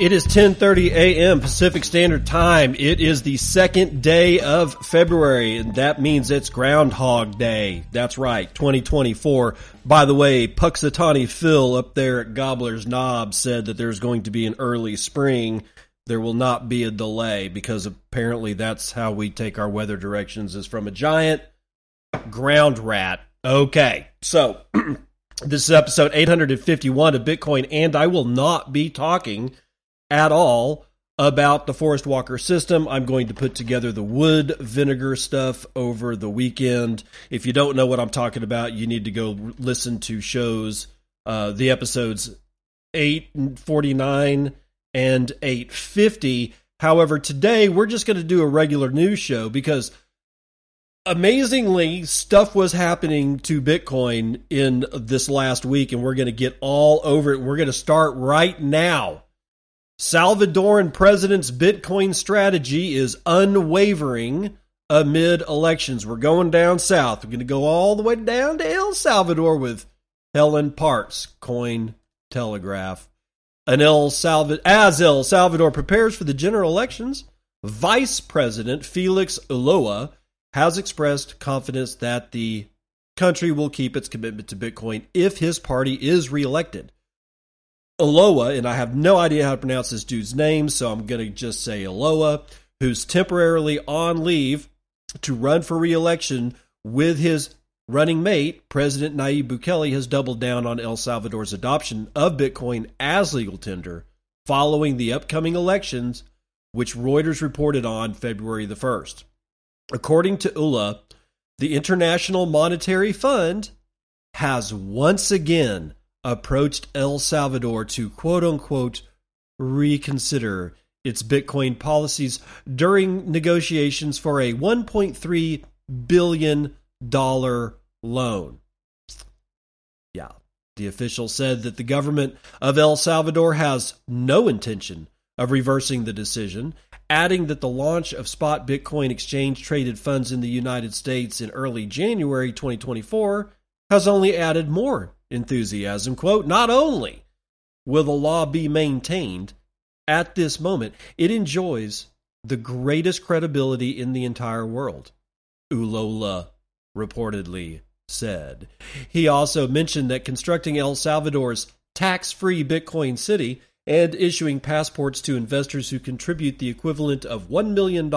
It is 10:30 a.m. Pacific Standard Time. It is the second day of February, and that means it's Groundhog Day. That's right, 2024. By the way, Punxsutawney Phil up there at Gobbler's Knob said that there's going to be an early spring. There will not be a delay because apparently that's how we take our weather directions is from a giant ground rat. Okay, so this is episode 851 of Bitcoin, and I will not be talking at all about the Forest Walker system. I'm going to put together the wood vinegar stuff over the weekend. If you don't know what I'm talking about, you need to go listen to shows, uh, the episodes 849 and 850. However, today we're just going to do a regular news show because amazingly stuff was happening to Bitcoin in this last week and we're going to get all over it. We're going to start right now Salvadoran president's Bitcoin strategy is unwavering amid elections. We're going down south. We're going to go all the way down to El Salvador with Helen Parks, Coin Telegraph. An El as El Salvador prepares for the general elections, Vice President Felix Ulloa has expressed confidence that the country will keep its commitment to Bitcoin if his party is reelected. Aloa, and I have no idea how to pronounce this dude's name, so I'm going to just say Aloa, who's temporarily on leave to run for reelection with his running mate, President Nayib Bukele, has doubled down on El Salvador's adoption of Bitcoin as legal tender following the upcoming elections, which Reuters reported on February the 1st. According to ULA, the International Monetary Fund has once again approached El Salvador to quote unquote reconsider its Bitcoin policies during negotiations for a $1.3 billion loan. Yeah. The official said that the government of El Salvador has no intention of reversing the decision, adding that the launch of spot Bitcoin exchange traded funds in the United States in early January 2024 has only added more enthusiasm. Quote, not only will the law be maintained at this moment, it enjoys the greatest credibility in the entire world, Ulola reportedly said. He also mentioned that constructing El Salvador's tax free Bitcoin city and issuing passports to investors who contribute the equivalent of $1 million in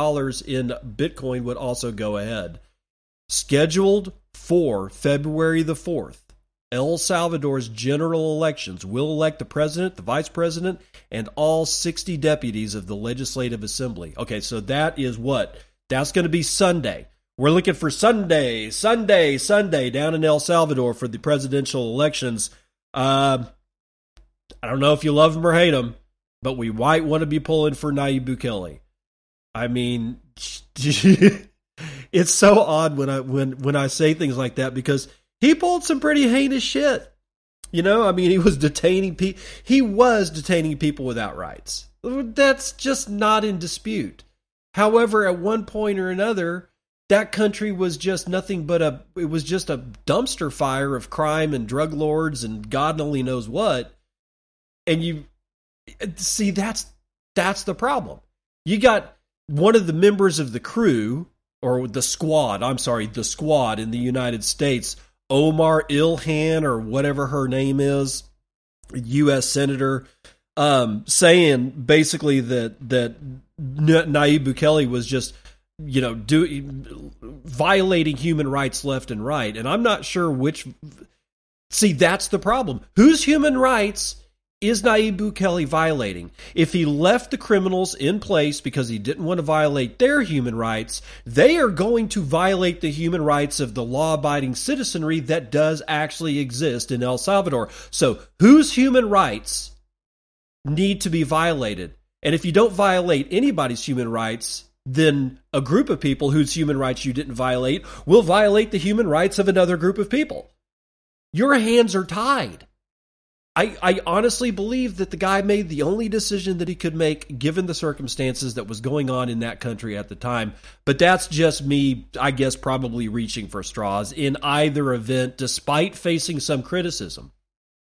Bitcoin would also go ahead. Scheduled for February the 4th, El Salvador's general elections will elect the president, the vice president, and all 60 deputies of the Legislative Assembly. Okay, so that is what? That's going to be Sunday. We're looking for Sunday, Sunday, Sunday down in El Salvador for the presidential elections. Uh, I don't know if you love him or hate him, but we might want to be pulling for Nayib Bukele. I mean, it's so odd when I when when I say things like that because he pulled some pretty heinous shit. You know, I mean, he was detaining people. He was detaining people without rights. That's just not in dispute. However, at one point or another, that country was just nothing but a. It was just a dumpster fire of crime and drug lords and God only knows what. And you see, that's that's the problem. You got one of the members of the crew or the squad. I'm sorry, the squad in the United States Omar Ilhan or whatever her name is, U.S. senator, um, saying basically that that Nayib Bukele was just you know do violating human rights left and right, and I'm not sure which. See, that's the problem. Whose human rights is Nayib Bukele violating? If he left the criminals in place because he didn't want to violate their human rights, they are going to violate the human rights of the law abiding citizenry that does actually exist in El Salvador. So, whose human rights need to be violated? And if you don't violate anybody's human rights, then a group of people whose human rights you didn't violate will violate the human rights of another group of people. Your hands are tied. I, I honestly believe that the guy made the only decision that he could make given the circumstances that was going on in that country at the time. But that's just me, I guess, probably reaching for straws in either event, despite facing some criticism.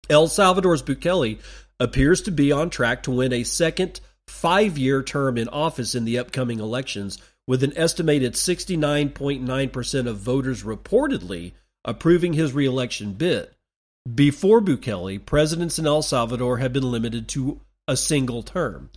El Salvador's Bukele appears to be on track to win a second five year term in office in the upcoming elections, with an estimated 69.9% of voters reportedly approving his reelection bid. Before Bukele, presidents in El Salvador had been limited to a single term.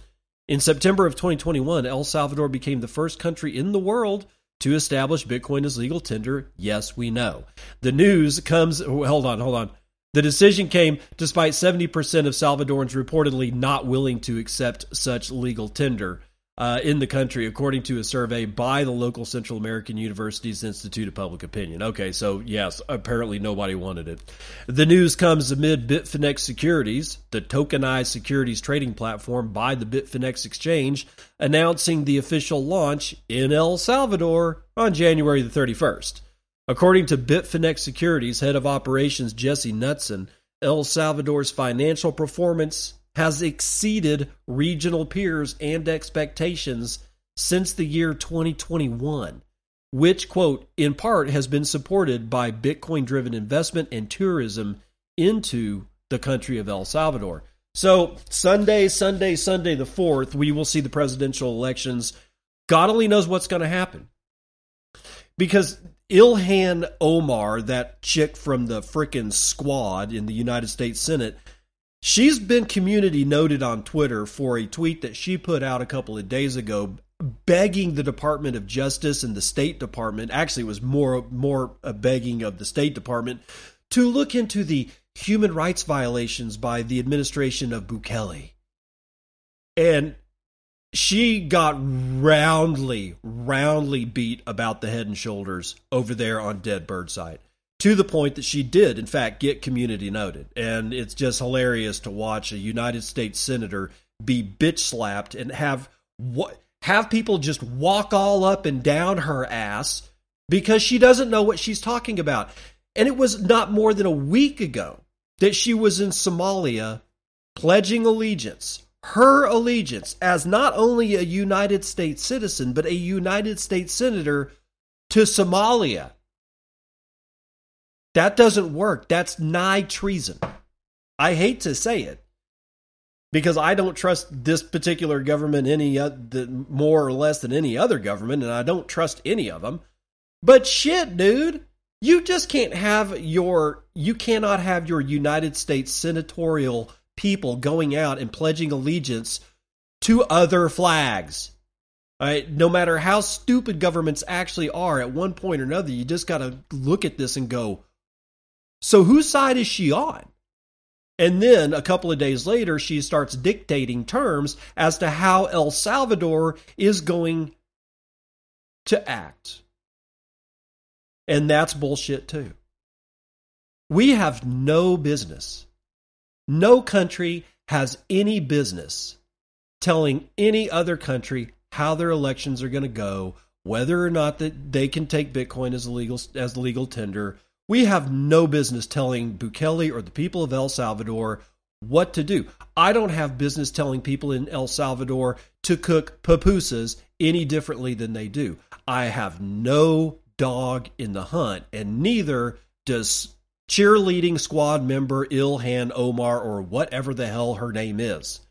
In September of 2021, El Salvador became the first country in the world to establish Bitcoin as legal tender. Yes, we know. The news comes, hold on, hold on. The decision came despite 70% of Salvadorans reportedly not willing to accept such legal tender uh, in the country, according to a survey by the local Central American University's Institute of Public Opinion. Okay, so yes, apparently nobody wanted it. The news comes amid Bitfinex Securities, the tokenized securities trading platform by the Bitfinex Exchange, announcing the official launch in El Salvador on January the 31st. According to Bitfinex Securities head of operations Jesse Knutson, El Salvador's financial performance has exceeded regional peers and expectations since the year 2021, which, quote, in part has been supported by Bitcoin driven investment and tourism into the country of El Salvador. So, Sunday, Sunday, Sunday the 4th, we will see the presidential elections. God only knows what's going to happen. Because Ilhan Omar, that chick from the frickin' squad in the United States Senate, She's been community noted on Twitter for a tweet that she put out a couple of days ago begging the Department of Justice and the State Department, actually was more more a begging of the State Department to look into the human rights violations by the administration of Bukele. And she got roundly, roundly beat about the head and shoulders over there on Dead Bird side to the point that she did, in fact, get community noted. And it's just hilarious to watch a United States senator be bitch slapped and have what have people just walk all up and down her ass because she doesn't know what she's talking about. And it was not more than a week ago that she was in Somalia pledging allegiance, her allegiance as not only a United States citizen, but a United States senator to Somalia. That doesn't work. That's nigh treason. I hate to say it because I don't trust this particular government any uh, more or less than any other government, and I don't trust any of them. But shit, dude, you just can't have your you cannot have your United States senatorial people going out and pledging allegiance to other flags. Right? No matter how stupid governments actually are, at one point or another, you just got to look at this and go, so whose side is she on? And then a couple of days later, she starts dictating terms as to how El Salvador is going to act. And that's bullshit too. We have no business. No country has any business telling any other country how their elections are going to go, whether or not that they can take Bitcoin as legal as legal tender, we have no business telling Bukele or the people of El Salvador what to do. I don't have business telling people in El Salvador to cook pupusas any differently than they do. I have no dog in the hunt, and neither does cheerleading squad member Ilhan Omar or whatever the hell her name is.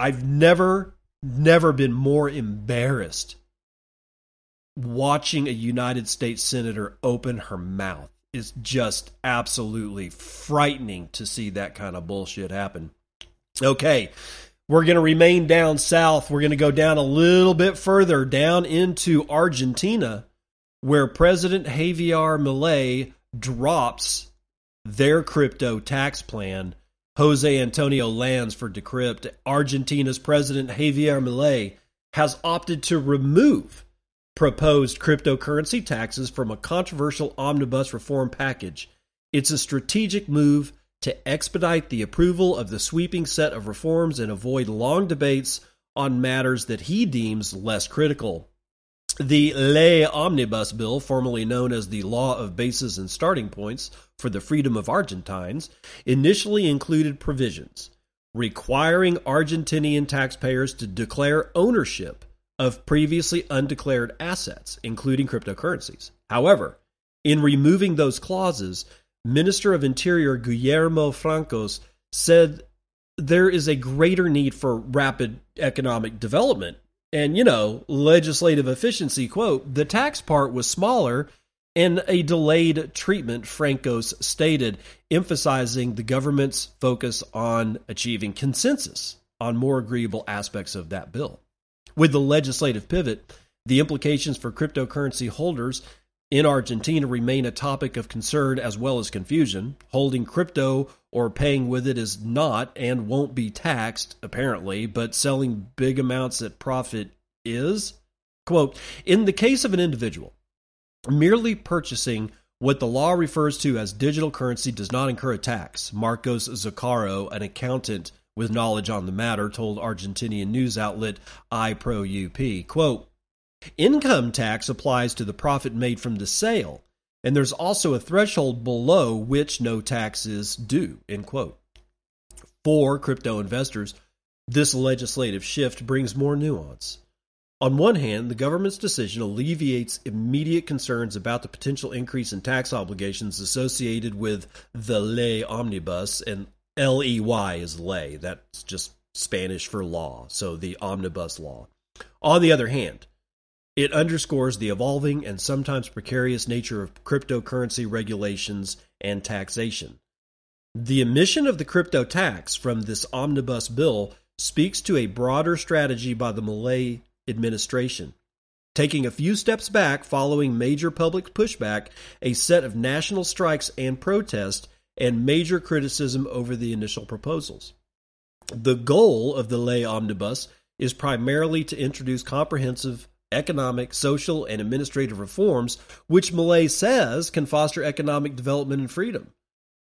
I've never, never been more embarrassed watching a United States senator open her mouth is just absolutely frightening to see that kind of bullshit happen. Okay, we're going to remain down south. We're going to go down a little bit further down into Argentina, where President Javier Milei drops their crypto tax plan Jose Antonio Lanz for Decrypt, Argentina's President Javier Milei has opted to remove proposed cryptocurrency taxes from a controversial omnibus reform package. It's a strategic move to expedite the approval of the sweeping set of reforms and avoid long debates on matters that he deems less critical. The Ley Omnibus Bill, formerly known as the Law of Bases and Starting Points for the Freedom of Argentines, initially included provisions requiring Argentinian taxpayers to declare ownership of previously undeclared assets, including cryptocurrencies. However, in removing those clauses, Minister of Interior Guillermo Francos said there is a greater need for rapid economic development. And, you know, legislative efficiency, quote, the tax part was smaller and a delayed treatment, Francos stated, emphasizing the government's focus on achieving consensus on more agreeable aspects of that bill. With the legislative pivot, the implications for cryptocurrency holders in Argentina remain a topic of concern as well as confusion. Holding crypto or paying with it is not and won't be taxed, apparently, but selling big amounts at profit is. Quote In the case of an individual, merely purchasing what the law refers to as digital currency does not incur a tax. Marcos Zaccaro, an accountant with knowledge on the matter, told Argentinian news outlet iProUP, quote, Income tax applies to the profit made from the sale, and there's also a threshold below which no tax is due, end quote. For crypto investors, this legislative shift brings more nuance. On one hand, the government's decision alleviates immediate concerns about the potential increase in tax obligations associated with the ley omnibus, and L E Y is ley. That's just Spanish for law, so the omnibus law. On the other hand, it underscores the evolving and sometimes precarious nature of cryptocurrency regulations and taxation. The omission of the crypto tax from this omnibus bill speaks to a broader strategy by the Milei administration. Taking a few steps back following major public pushback, a set of national strikes and protests and major criticism over the initial proposals. The goal of the Ley Omnibus is primarily to introduce comprehensive economic, social, and administrative reforms, which Milei says can foster economic development and freedom.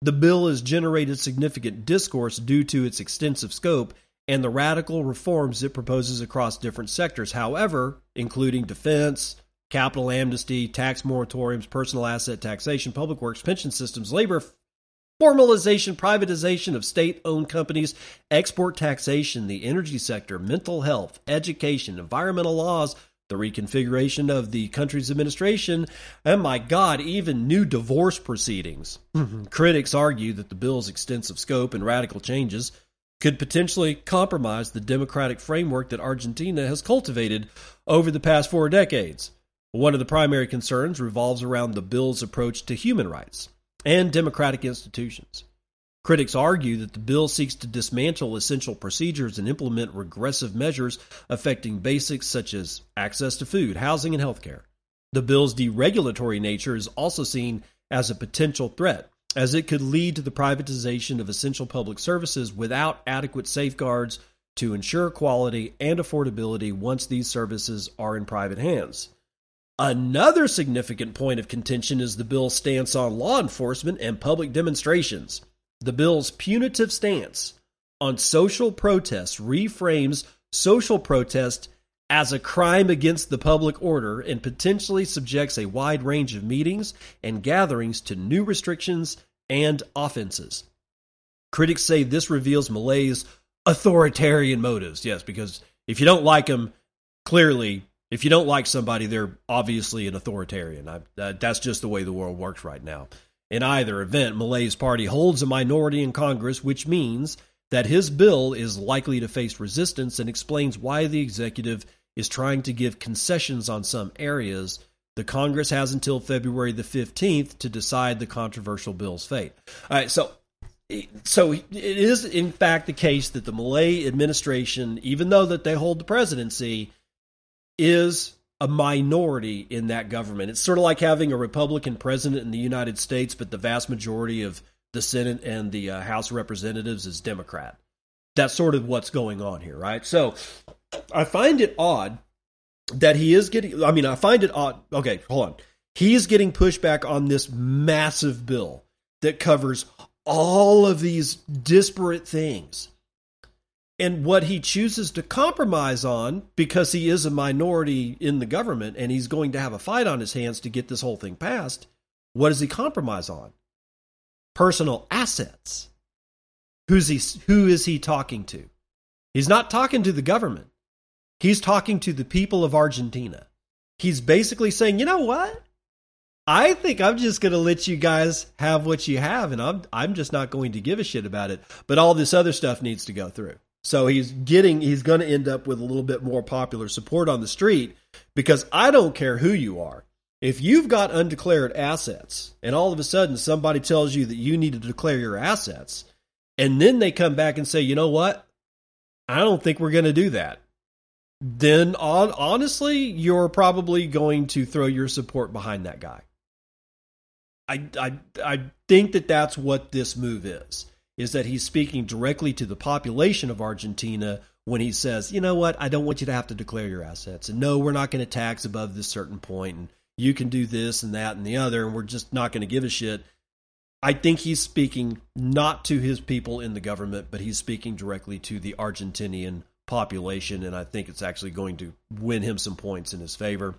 The bill has generated significant discourse due to its extensive scope and the radical reforms it proposes across different sectors, however, including defense, capital amnesty, tax moratoriums, personal asset taxation, public works, pension systems, labor formalization, privatization of state owned companies, export taxation, the energy sector, mental health, education, environmental laws, the reconfiguration of the country's administration, and my God, even new divorce proceedings. Mm-hmm. Critics argue that the bill's extensive scope and radical changes could potentially compromise the democratic framework that Argentina has cultivated over the past four decades. One of the primary concerns revolves around the bill's approach to human rights and democratic institutions. Critics argue that the bill seeks to dismantle essential procedures and implement regressive measures affecting basics such as access to food, housing, and healthcare. The bill's deregulatory nature is also seen as a potential threat, as it could lead to the privatization of essential public services without adequate safeguards to ensure quality and affordability once these services are in private hands. Another significant point of contention is the bill's stance on law enforcement and public demonstrations. The bill's punitive stance on social protests reframes social protest as a crime against the public order and potentially subjects a wide range of meetings and gatherings to new restrictions and offenses. Critics say this reveals Milei's authoritarian motives. Yes, because if you don't like them, clearly if you don't like somebody, they're obviously an authoritarian. I, that's just the way the world works right now. In either event, Milei's party holds a minority in Congress, which means that his bill is likely to face resistance and explains why the executive is trying to give concessions on some areas. The Congress has until February the 15th to decide the controversial bill's fate. All right, so so it is in fact the case that the Milei administration, even though that they hold the presidency, is a minority in that government. It's sort of like having a Republican president in the United States, but the vast majority of the Senate and the uh, House of Representatives is Democrat. That's sort of what's going on here, right? So I find it odd that he is getting. I mean, I find it odd. Okay, hold on. He is getting pushback on this massive bill that covers all of these disparate things. And what he chooses to compromise on, because he is a minority in the government and he's going to have a fight on his hands to get this whole thing passed, what does he compromise on? Personal assets. Who's he, who is he talking to? He's not talking to the government. He's talking to the people of Argentina. He's basically saying, you know what? I think I'm just going to let you guys have what you have, and I'm I'm just not going to give a shit about it. But all this other stuff needs to go through. So he's getting he's going to end up with a little bit more popular support on the street because I don't care who you are. If you've got undeclared assets and all of a sudden somebody tells you that you need to declare your assets and then they come back and say, "You know what? I don't think we're going to do that." Then on honestly, you're probably going to throw your support behind that guy. I, I, I think that that's what this move is. Is that he's speaking directly to the population of Argentina when he says, you know what, I don't want you to have to declare your assets, and no, we're not going to tax above this certain point, and you can do this and that and the other, and we're just not going to give a shit. I think he's speaking not to his people in the government, but he's speaking directly to the Argentinian population, and I think it's actually going to win him some points in his favor.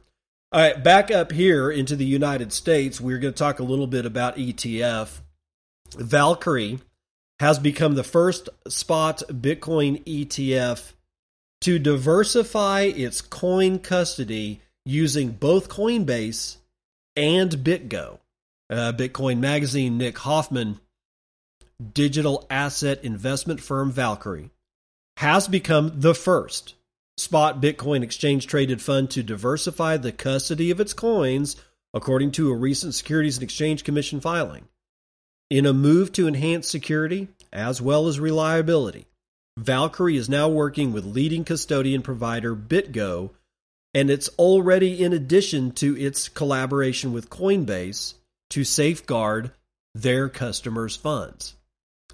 All right, back up here into the United States, we're going to talk a little bit about ETF. Valkyrie has become the first spot Bitcoin ETF to diversify its coin custody using both Coinbase and BitGo. Uh, Bitcoin Magazine Nick Hoffman, digital asset investment firm Valkyrie, has become the first spot Bitcoin exchange traded fund to diversify the custody of its coins, according to a recent Securities and Exchange Commission filing. In a move to enhance security as well as reliability, Valkyrie is now working with leading custodian provider BitGo, and it's already in addition to its collaboration with Coinbase to safeguard their customers' funds.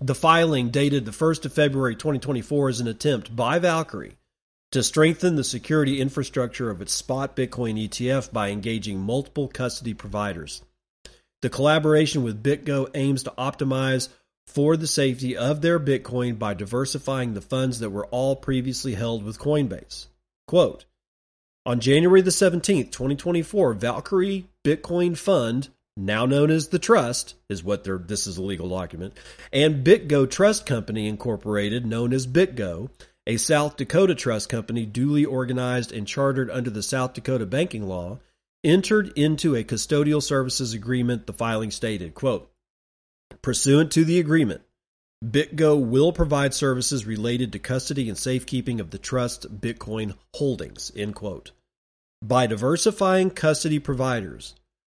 The filing, dated the 1st of February 2024, is an attempt by Valkyrie to strengthen the security infrastructure of its spot Bitcoin ETF by engaging multiple custody providers. The collaboration with BitGo aims to optimize for the safety of their Bitcoin by diversifying the funds that were all previously held with Coinbase. Quote, on January the 17th, 2024, Valkyrie Bitcoin Fund, now known as the Trust, is what they're this is a legal document, and BitGo Trust Company Incorporated, known as BitGo, a South Dakota trust company duly organized and chartered under the South Dakota banking law, entered into a custodial services agreement, the filing stated, quote, Pursuant to the agreement, BitGo will provide services related to custody and safekeeping of the trust Bitcoin holdings, end quote. By diversifying custody providers,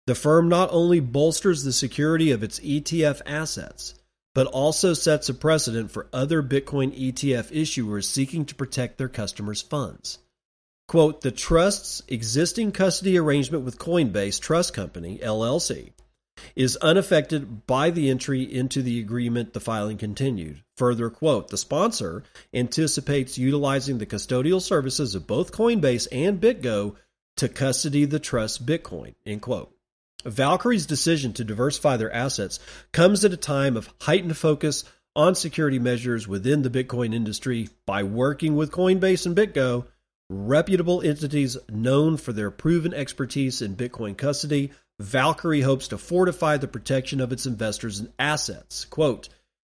the firm not only bolsters the security of its ETF assets, but also sets a precedent for other Bitcoin ETF issuers seeking to protect their customers' funds. Quote, the trust's existing custody arrangement with Coinbase Trust Company, LLC, is unaffected by the entry into the agreement, the filing continued. Further quote, the sponsor anticipates utilizing the custodial services of both Coinbase and BitGo to custody the trust's Bitcoin, end quote. Valkyrie's decision to diversify their assets comes at a time of heightened focus on security measures within the Bitcoin industry by working with Coinbase and BitGo, reputable entities known for their proven expertise in Bitcoin custody. Valkyrie hopes to fortify the protection of its investors and assets. Quote,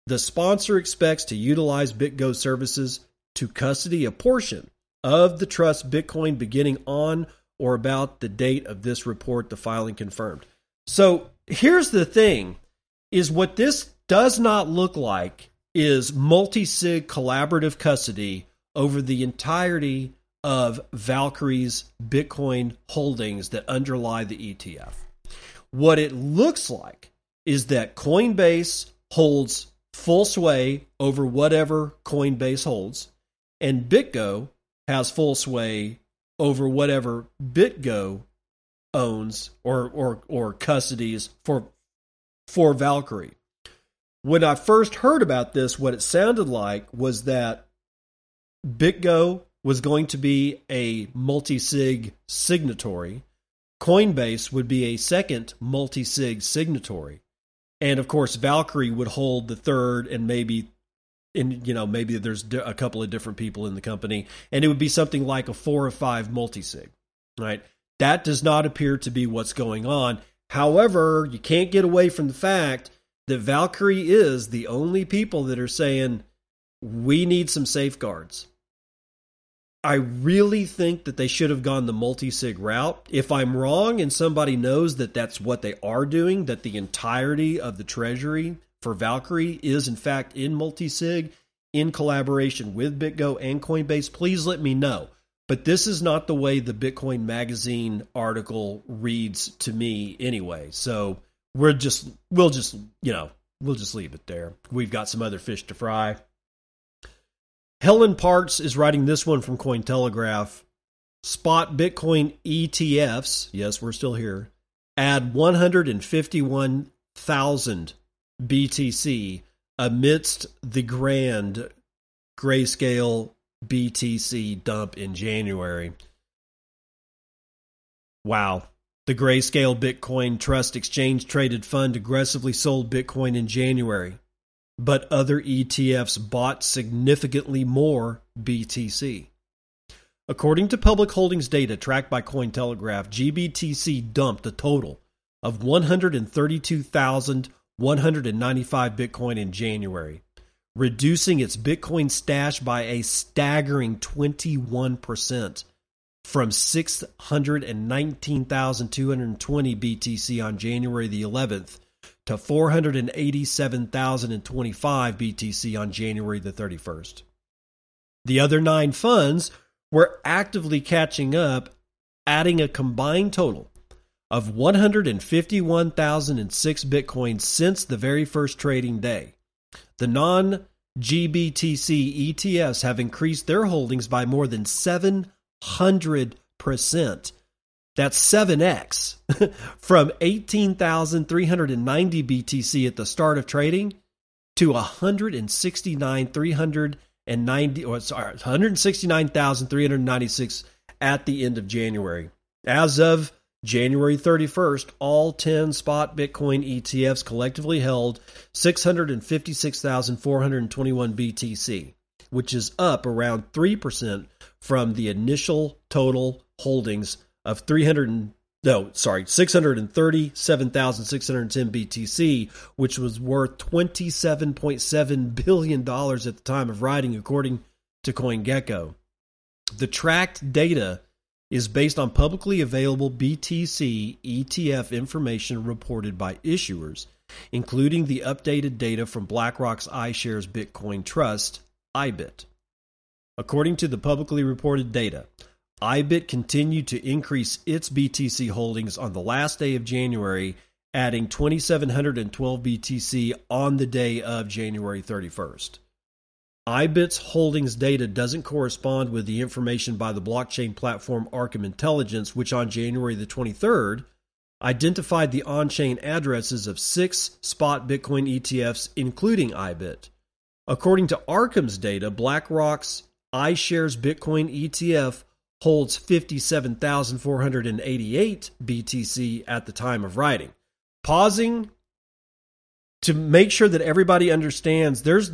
the sponsor expects to utilize BitGo services to custody a portion of the trust Bitcoin beginning on or about the date of this report, the filing confirmed. So here's the thing is what this does not look like is multi-sig collaborative custody over the entirety of Valkyrie's Bitcoin holdings that underlie the ETF. What it looks like is that Coinbase holds full sway over whatever Coinbase holds, and BitGo has full sway over whatever BitGo owns or or or custodies for for Valkyrie. when I first heard about this, what it sounded like was that BitGo was going to be a multi sig signatory. Coinbase would be a second multi sig signatory. And of course, Valkyrie would hold the third and maybe and you know maybe there's a couple of different people in the company and it would be something like a four or five multi-sig right that does not appear to be what's going on however you can't get away from the fact that valkyrie is the only people that are saying we need some safeguards I really think that they should have gone the multi sig route. If I'm wrong and somebody knows that that's what they are doing, that the entirety of the treasury for Valkyrie is in fact in multi sig in collaboration with BitGo and Coinbase, please let me know. But this is not the way the Bitcoin Magazine article reads to me anyway. So we're just, we'll just, you know, we'll just leave it there. We've got some other fish to fry. Helen Parks is writing this one from Cointelegraph. Spot Bitcoin ETFs, yes, we're still here, add 151,000 BTC amidst the grand grayscale BTC dump in January. Wow. The Grayscale Bitcoin Trust Exchange Traded Fund aggressively sold Bitcoin in January but other ETFs bought significantly more BTC. According to public holdings data tracked by Cointelegraph, GBTC dumped a total of 132,195 Bitcoin in January, reducing its Bitcoin stash by a staggering 21% from 619,220 BTC on January the 11th to 487,025 BTC on January the 31st. The other nine funds were actively catching up, adding a combined total of 151,006 Bitcoin since the very first trading day. The non GBTC ETFs have increased their holdings by more than 700% that's 7x from 18,390 BTC at the start of trading to 169,390 or sorry, 169,396 at the end of January. As of January 31st, all 10 spot Bitcoin ETFs collectively held 656,421 BTC, which is up around 3% from the initial total holdings of 300 no, sorry, 637,610 BTC, which was worth $27.7 billion at the time of writing, according to CoinGecko. The tracked data is based on publicly available BTC ETF information reported by issuers, including the updated data from BlackRock's iShares Bitcoin Trust, IBIT. According to the publicly reported data, IBIT continued to increase its BTC holdings on the last day of January, adding 2,712 BTC on the day of January 31st. IBIT's holdings data doesn't correspond with the information by the blockchain platform Arkham Intelligence, which on January the 23rd identified the on chain addresses of six spot Bitcoin ETFs, including IBIT. According to Arkham's data, BlackRock's iShares Bitcoin ETF holds 57,488 BTC at the time of writing. Pausing to make sure that everybody understands there's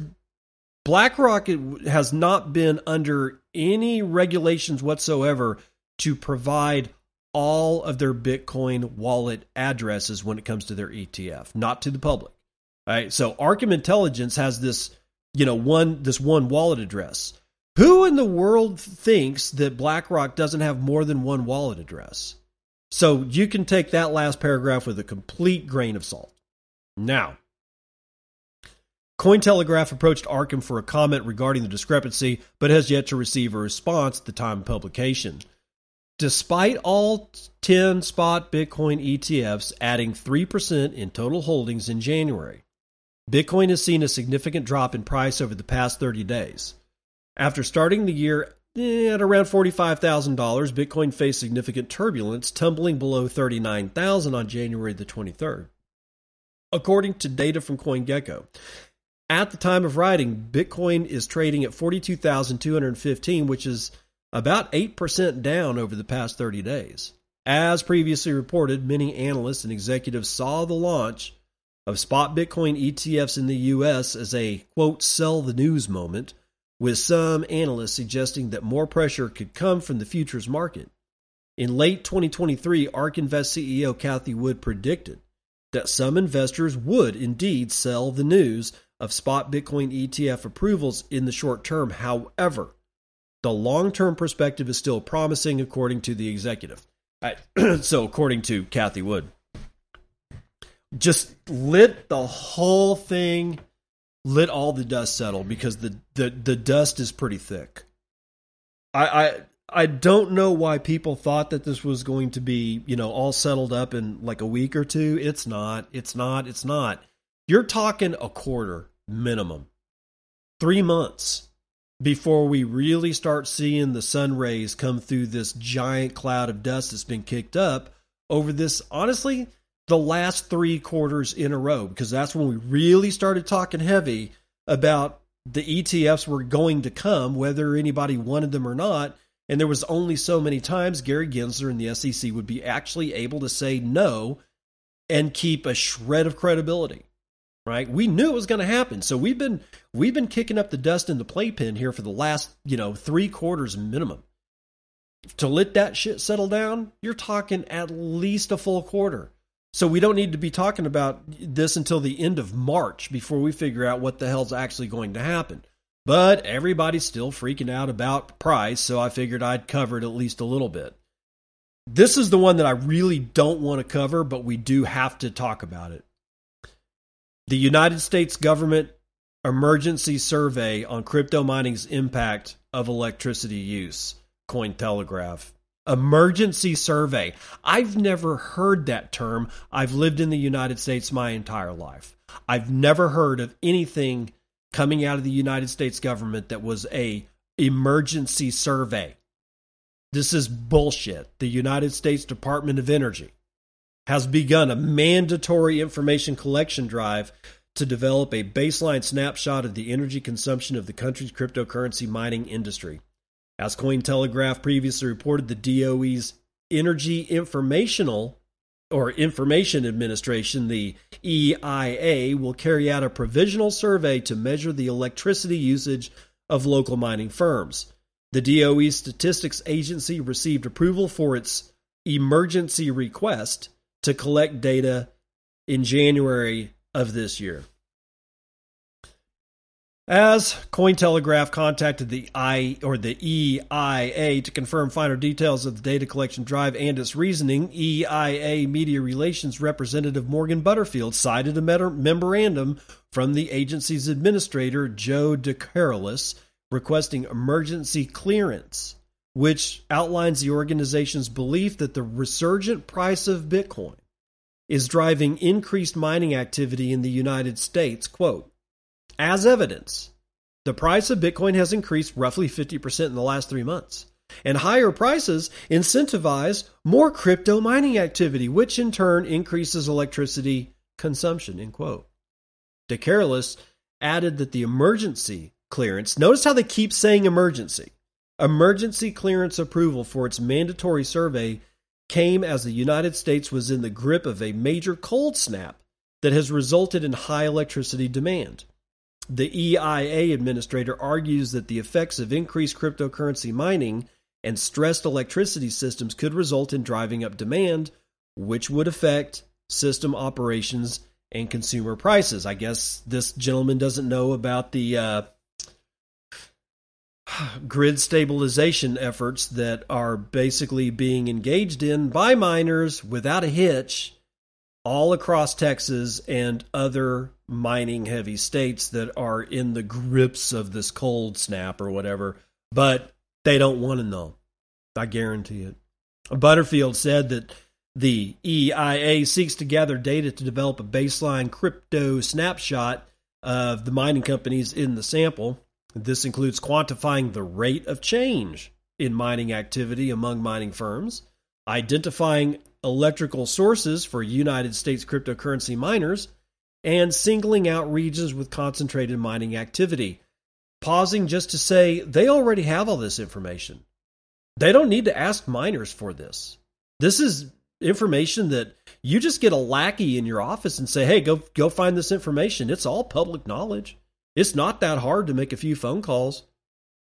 BlackRock has not been under any regulations whatsoever to provide all of their Bitcoin wallet addresses when it comes to their ETF, not to the public. All right. So Arkham Intelligence has this, you know, one this one wallet address. Who in the world thinks that BlackRock doesn't have more than one wallet address? So you can take that last paragraph with a complete grain of salt. Now, Cointelegraph approached Arkham for a comment regarding the discrepancy, but has yet to receive a response at the time of publication. Despite all 10 spot Bitcoin ETFs adding 3% in total holdings in January, Bitcoin has seen a significant drop in price over the past 30 days. After starting the year at around $45,000, Bitcoin faced significant turbulence, tumbling below 39,000 on January the 23rd. according to data from CoinGecko. At the time of writing, Bitcoin is trading at 42,215, which is about 8% down over the past 30 days. As previously reported, many analysts and executives saw the launch of spot Bitcoin ETFs in the US as a quote sell the news moment, with some analysts suggesting that more pressure could come from the futures market. In late 2023, ARK Invest CEO Cathie Wood predicted that some investors would indeed sell the news of spot Bitcoin ETF approvals in the short term. However, the long term perspective is still promising, according to the executive. so, according to Cathie Wood, just lit the whole thing, lit all the dust settle because the, the, the dust is pretty thick. I, I I don't know why people thought that this was going to be, you know, all settled up in like a week or two. It's not. It's not. It's not. You're talking a quarter minimum. 3 months before we really start seeing the sun rays come through this giant cloud of dust that's been kicked up over this honestly the last 3 quarters in a row because that's when we really started talking heavy about the ETFs were going to come whether anybody wanted them or not and there was only so many times Gary Gensler and the SEC would be actually able to say no and keep a shred of credibility. Right? We knew it was going to happen. So we've been we've been kicking up the dust in the playpen here for the last, you know, 3 quarters minimum. To let that shit settle down, you're talking at least a full quarter. So we don't need to be talking about this until the end of March before we figure out what the hell's actually going to happen. But everybody's still freaking out about price, so I figured I'd cover it at least a little bit. This is the one that I really don't want to cover, but we do have to talk about it. The United States government emergency survey on crypto mining's impact of electricity use, Cointelegraph. Emergency survey. I've never heard that term. I've lived in the United States my entire life. I've never heard of anything coming out of the United States government that was a emergency survey. This is bullshit. The United States Department of Energy has begun a mandatory information collection drive to develop a baseline snapshot of the energy consumption of the country's cryptocurrency mining industry. As Cointelegraph previously reported, the DOE's Energy Informational or Information Administration, the EIA, will carry out a provisional survey to measure the electricity usage of local mining firms. The DOE Statistics Agency received approval for its emergency request to collect data in January of this year. As Cointelegraph contacted the I or the EIA to confirm finer details of the data collection drive and its reasoning, EIA Media Relations Representative Morgan Butterfield cited a memorandum from the agency's administrator Joe DeCarolis requesting emergency clearance, which outlines the organization's belief that the resurgent price of Bitcoin is driving increased mining activity in the United States. Quote, as evidence, the price of Bitcoin has increased roughly 50% in the last three months. And higher prices incentivize more crypto mining activity, which in turn increases electricity consumption. End quote. DeCarolis added that the emergency clearance, notice how they keep saying emergency, emergency clearance approval for its mandatory survey came as the United States was in the grip of a major cold snap that has resulted in high electricity demand. The EIA administrator argues that the effects of increased cryptocurrency mining and stressed electricity systems could result in driving up demand, which would affect system operations and consumer prices. I guess this gentleman doesn't know about the uh, grid stabilization efforts that are basically being engaged in by miners without a hitch all across Texas and other mining heavy states that are in the grips of this cold snap or whatever, but they don't want to know. I guarantee it. Butterfield said that the EIA seeks to gather data to develop a baseline crypto snapshot of the mining companies in the sample. This includes quantifying the rate of change in mining activity among mining firms, identifying electrical sources for United States cryptocurrency miners and singling out regions with concentrated mining activity. Pausing just to say they already have all this information. They don't need to ask miners for this. This is information that you just get a lackey in your office and say, "Hey, go go find this information." It's all public knowledge. It's not that hard to make a few phone calls.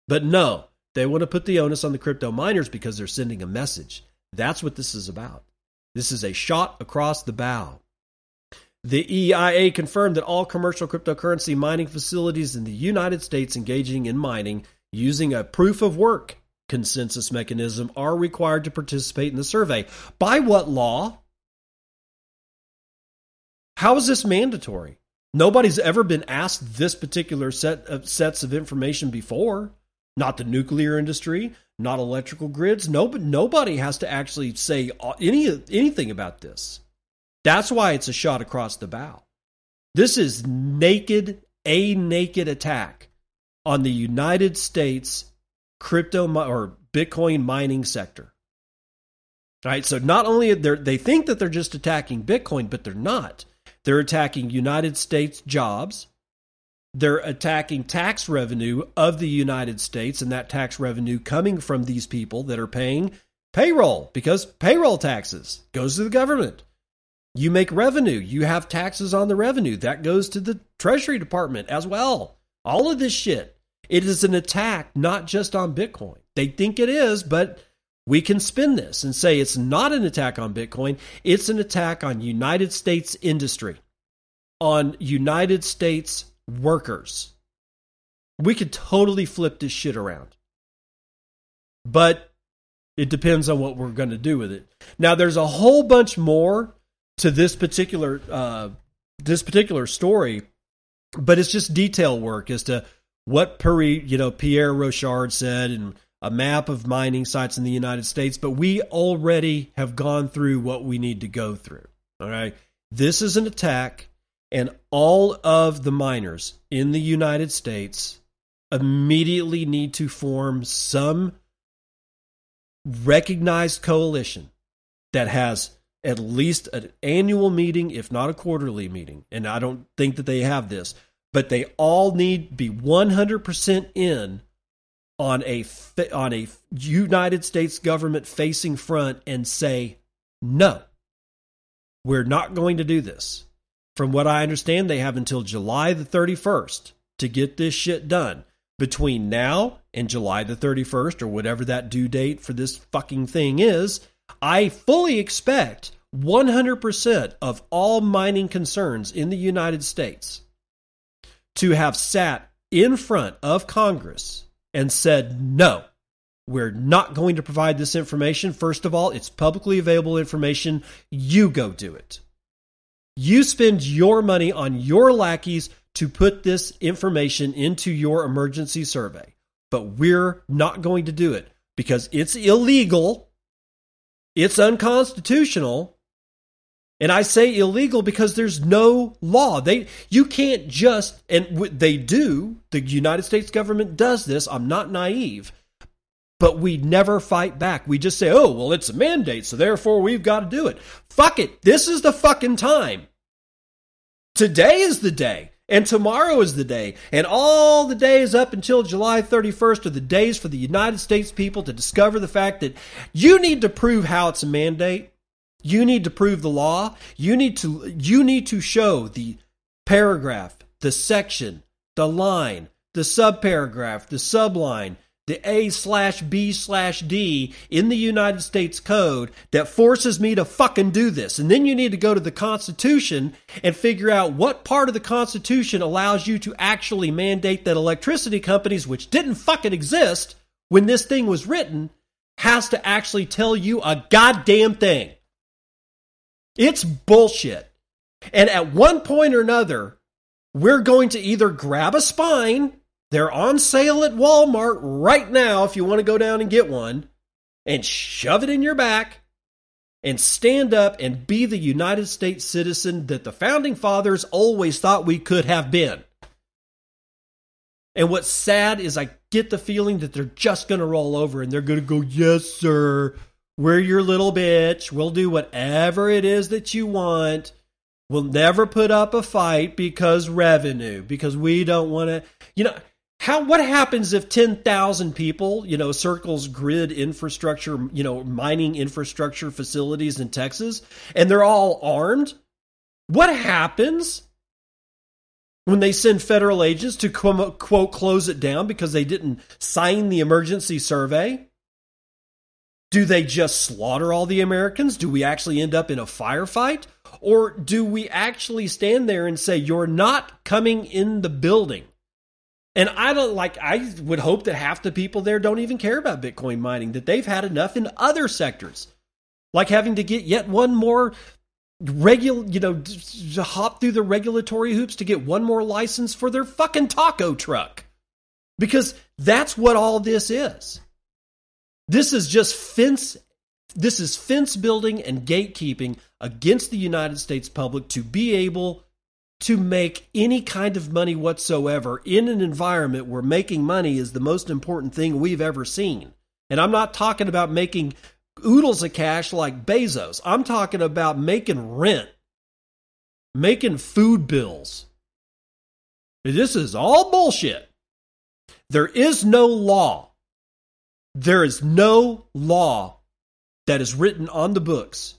But no, they want to put the onus on the crypto miners because they're sending a message. That's what this is about. This is a shot across the bow. The EIA confirmed that all commercial cryptocurrency mining facilities in the United States engaging in mining using a proof of work consensus mechanism are required to participate in the survey. By what law? How is this mandatory? Nobody's ever been asked this particular set of sets of information before. Not the nuclear industry, not electrical grids. No, nobody has to actually say uh, any anything about this. That's why it's a shot across the bow. This is naked, a naked attack on the United States crypto or Bitcoin mining sector. Right? So not only they think that they're just attacking Bitcoin, but they're not. They're attacking United States jobs. They're attacking tax revenue of the United States and that tax revenue coming from these people that are paying payroll because payroll taxes goes to the government. You make revenue, you have taxes on the revenue. That goes to the Treasury Department as well. All of this shit. It is an attack not just on Bitcoin. They think it is, but we can spin this and say it's not an attack on Bitcoin. It's an attack on United States industry, on United States workers. We could totally flip this shit around. But it depends on what we're going to do with it. Now, there's a whole bunch more to this particular uh, this particular story, but it's just detail work as to what Peri, you know, Pierre Rochard said and a map of mining sites in the United States, but we already have gone through what we need to go through. All right. This is an attack, and all of the miners in the United States immediately need to form some recognized coalition that has at least an annual meeting, if not a quarterly meeting. And I don't think that they have this, but they all need to be 100% in on a on a United States government facing front and say no. We're not going to do this. From what I understand, they have until July the 31st to get this shit done. Between now and July the 31st, or whatever that due date for this fucking thing is, I fully expect 100% of all mining concerns in the United States to have sat in front of Congress and said, no, we're not going to provide this information. First of all, it's publicly available information. You go do it. You spend your money on your lackeys to put this information into your emergency survey. But we're not going to do it because it's illegal it's unconstitutional. And I say illegal because there's no law. They you can't just and they do. The United States government does this. I'm not naive. But we never fight back. We just say, "Oh, well, it's a mandate, so therefore we've got to do it." Fuck it. This is the fucking time. Today is the day. And tomorrow is the day. And all the days up until July 31st are the days for the United States people to discover the fact that you need to prove how it's a mandate. You need to prove the law. You need to you need to show the paragraph, the section, the line, the subparagraph, the subline, the A slash B slash D in the United States Code that forces me to fucking do this. And then you need to go to the Constitution and figure out what part of the Constitution allows you to actually mandate that electricity companies, which didn't fucking exist when this thing was written, has to actually tell you a goddamn thing. It's bullshit. And at one point or another, we're going to either grab a spine they're on sale at Walmart right now if you want to go down and get one and shove it in your back and stand up and be the United States citizen that the founding fathers always thought we could have been. And what's sad is I get the feeling that they're just going to roll over and they're going to go, Yes, sir, we're your little bitch. We'll do whatever it is that you want. We'll never put up a fight because revenue, because we don't want to, you know, how what happens if 10,000 people, you know, circles grid infrastructure, you know, mining infrastructure facilities in Texas and they're all armed? What happens when they send federal agents to quote, quote close it down because they didn't sign the emergency survey? Do they just slaughter all the Americans? Do we actually end up in a firefight? Or do we actually stand there and say, you're not coming in the building? And I don't like, I would hope that half the people there don't even care about Bitcoin mining, that they've had enough in other sectors, like having to get yet one more regular, you know, hop through the regulatory hoops to get one more license for their fucking taco truck. Because that's what all this is. This is just fence this is fence building and gatekeeping against the United States public to be able to make any kind of money whatsoever in an environment where making money is the most important thing we've ever seen. And I'm not talking about making oodles of cash like Bezos. I'm talking about making rent, making food bills. This is all bullshit. There is no law. There is no law that is written on the books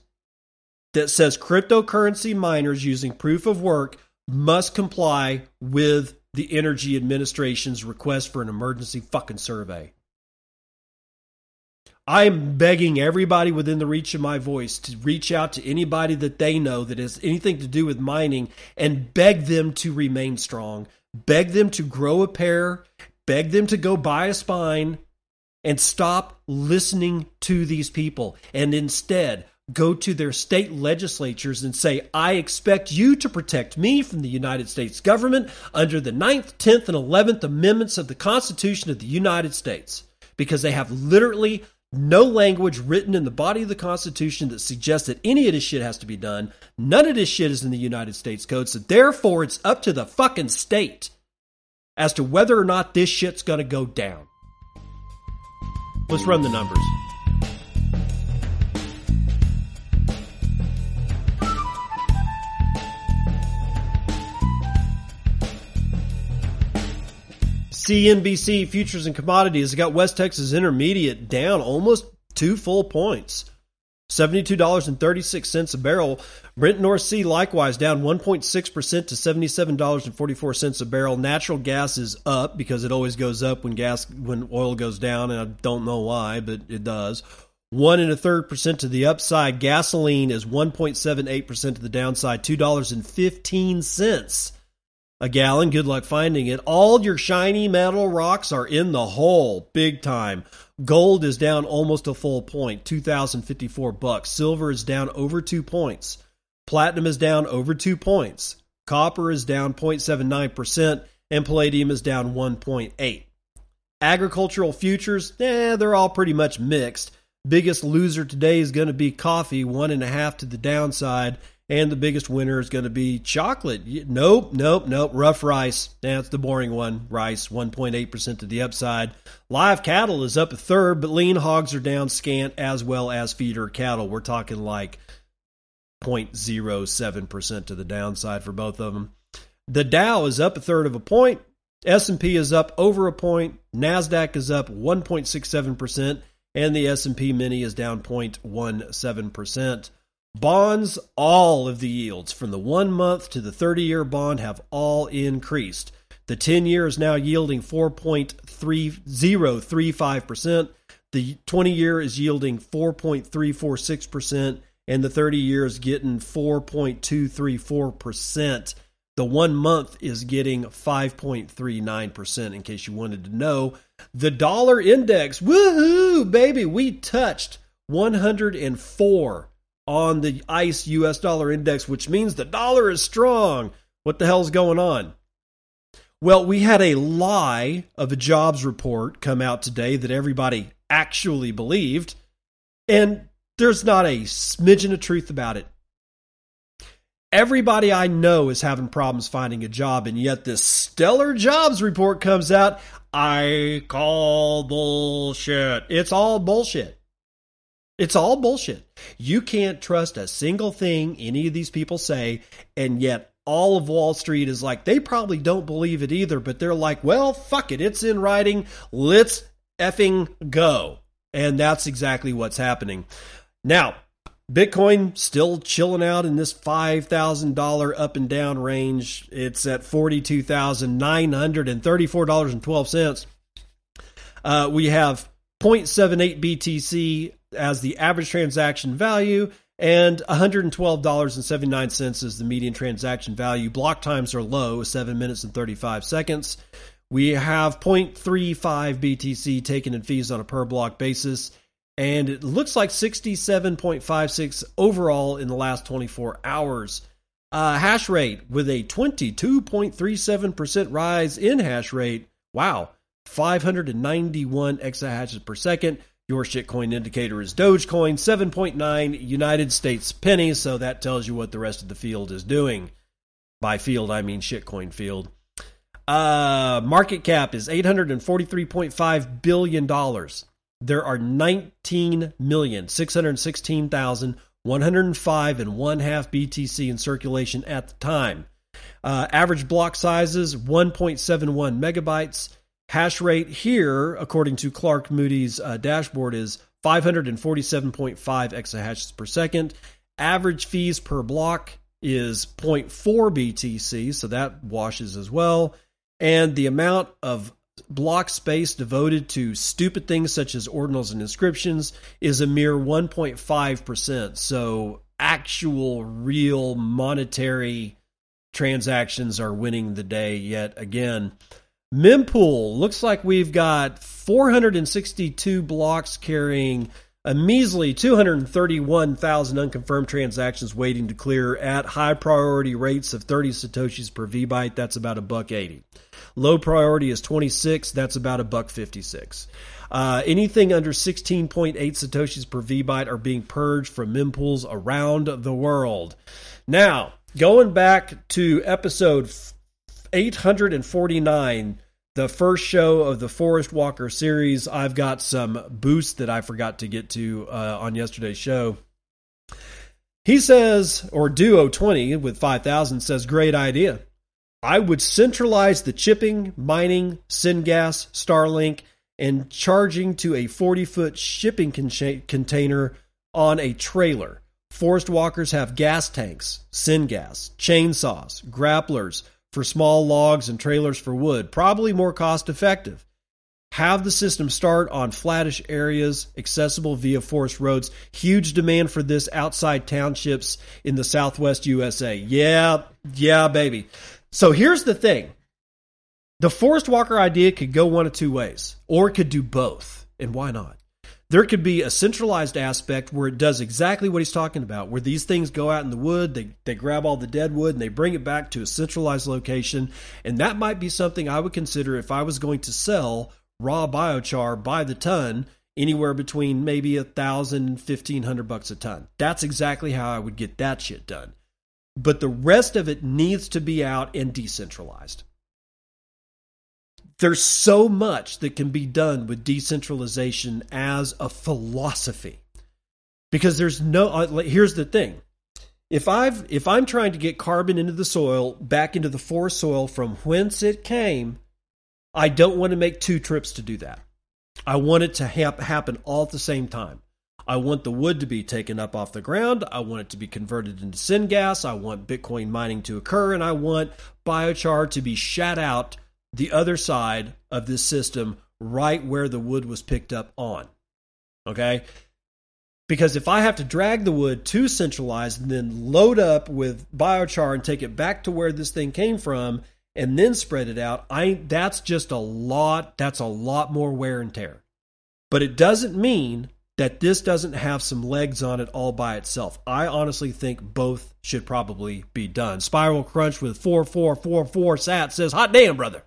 that says cryptocurrency miners using proof of work must comply with the Energy Administration's request for an emergency fucking survey. I'm begging everybody within the reach of my voice to reach out to anybody that they know that has anything to do with mining and beg them to remain strong. Beg them to grow a pair, beg them to go buy a spine, and stop listening to these people. And instead, go to their state legislatures and say, I expect you to protect me from the United States government under the 9th, 10th, and 11th Amendments of the Constitution of the United States. Because they have literally no language written in the body of the Constitution that suggests that any of this shit has to be done. None of this shit is in the United States Code. So therefore, it's up to the fucking state as to whether or not this shit's going to go down. Let's run the numbers. CNBC futures and commodities got West Texas Intermediate down almost two full points. $72.36 a barrel. Brent North Sea likewise down 1.6% to $77.44 a barrel. Natural gas is up because it always goes up when gas when oil goes down and I don't know why, but it does. One and a third percent to the upside. Gasoline is 1.78% to the downside, $2.15 a gallon. Good luck finding it. All your shiny metal rocks are in the hole, big time. Gold is down almost a full point, 2054 bucks. Silver is down over 2 points. Platinum is down over 2 points. Copper is down 0.79% and palladium is down 1.8. Agricultural futures, eh, they're all pretty much mixed. Biggest loser today is going to be coffee, one and a half to the downside and the biggest winner is going to be chocolate. Nope, nope, nope. Rough rice. That's the boring one. Rice, 1.8% to the upside. Live cattle is up a third, but lean hogs are down scant as well as feeder cattle. We're talking like 0.07% to the downside for both of them. The Dow is up a third of a point. S&P is up over a point. Nasdaq is up 1.67% and the S&P mini is down 0.17%. Bonds, all of the yields from the one month to the 30 year bond have all increased. The 10 year is now yielding 4.3035%. The 20 year is yielding 4.346%, and the 30 year is getting 4.234%. The one month is getting 5.39%, in case you wanted to know. The dollar index, woohoo, baby, we touched 104 on the ICE US dollar index, which means the dollar is strong. What the hell's going on? Well, we had a lie of a jobs report come out today that everybody actually believed, and there's not a smidgen of truth about it. Everybody I know is having problems finding a job, and yet this stellar jobs report comes out. I call bullshit. It's all bullshit. It's all bullshit. You can't trust a single thing any of these people say, and yet all of Wall Street is like, they probably don't believe it either, but they're like, well, fuck it. It's in writing. Let's effing go. And that's exactly what's happening. Now, Bitcoin still chilling out in this $5,000 up and down range. It's at $42,934.12. Uh, we have 0.78 BTC as the average transaction value and $112.79 is the median transaction value. Block times are low, 7 minutes and 35 seconds. We have 0.35 BTC taken in fees on a per block basis, and it looks like 67.56 overall in the last 24 hours. Uh, hash rate with a 22.37% rise in hash rate. Wow, 591 exahashes per second. Your shitcoin indicator is Dogecoin, 7.9 United States pennies, so that tells you what the rest of the field is doing. By field, I mean shitcoin field. Uh, market cap is $843.5 billion. There are 19,616,105 and one half BTC in circulation at the time. Uh, average block sizes 1.71 megabytes. Hash rate here, according to Clark Moody's uh, dashboard, is 547.5 exahashes per second. Average fees per block is 0.4 BTC, so that washes as well. And the amount of block space devoted to stupid things such as ordinals and inscriptions is a mere 1.5%. So actual, real monetary transactions are winning the day yet again. Mempool looks like we've got 462 blocks carrying a measly 231,000 unconfirmed transactions waiting to clear at high priority rates of 30 satoshis per vbyte. That's about a buck 80. Low priority is 26. That's about a buck 56. Uh, anything under 16.8 satoshis per vbyte are being purged from mempools around the world. Now, going back to episode 849, the first show of the Forest Walker series. I've got some boosts that I forgot to get to uh, on yesterday's show. He says, or Duo 20 with 5,000 says, great idea. I would centralize the chipping, mining, syngas, Starlink, and charging to a 40 foot shipping con- container on a trailer. Forest walkers have gas tanks, syngas, chainsaws, grapplers, for small logs and trailers for wood, probably more cost effective. Have the system start on flattish areas accessible via forest roads. Huge demand for this outside townships in the southwest USA. Yeah, yeah, baby. So here's the thing the forest walker idea could go one of two ways, or it could do both. And why not? There could be a centralized aspect where it does exactly what he's talking about, where these things go out in the wood, they, they grab all the dead wood and they bring it back to a centralized location. And that might be something I would consider if I was going to sell raw biochar by the ton, anywhere between maybe a thousand and fifteen hundred bucks a ton. That's exactly how I would get that shit done. But the rest of it needs to be out and decentralized there's so much that can be done with decentralization as a philosophy. Because there's no uh, here's the thing. If i've if i'm trying to get carbon into the soil back into the forest soil from whence it came i don't want to make two trips to do that. I want it to ha- happen all at the same time. I want the wood to be taken up off the ground. I want it to be converted into syngas. I want bitcoin mining to occur. And i want biochar to be shat out the other side of this system right where the wood was picked up on. Okay? Because if I have to drag the wood to centralized and then load up with biochar and take it back to where this thing came from and then spread it out, I that's just a lot that's a lot more wear and tear. But it doesn't mean that this doesn't have some legs on it all by itself. I honestly think both should probably be done. Spiral Crunch with 4444 sat says, Hot damn, brother.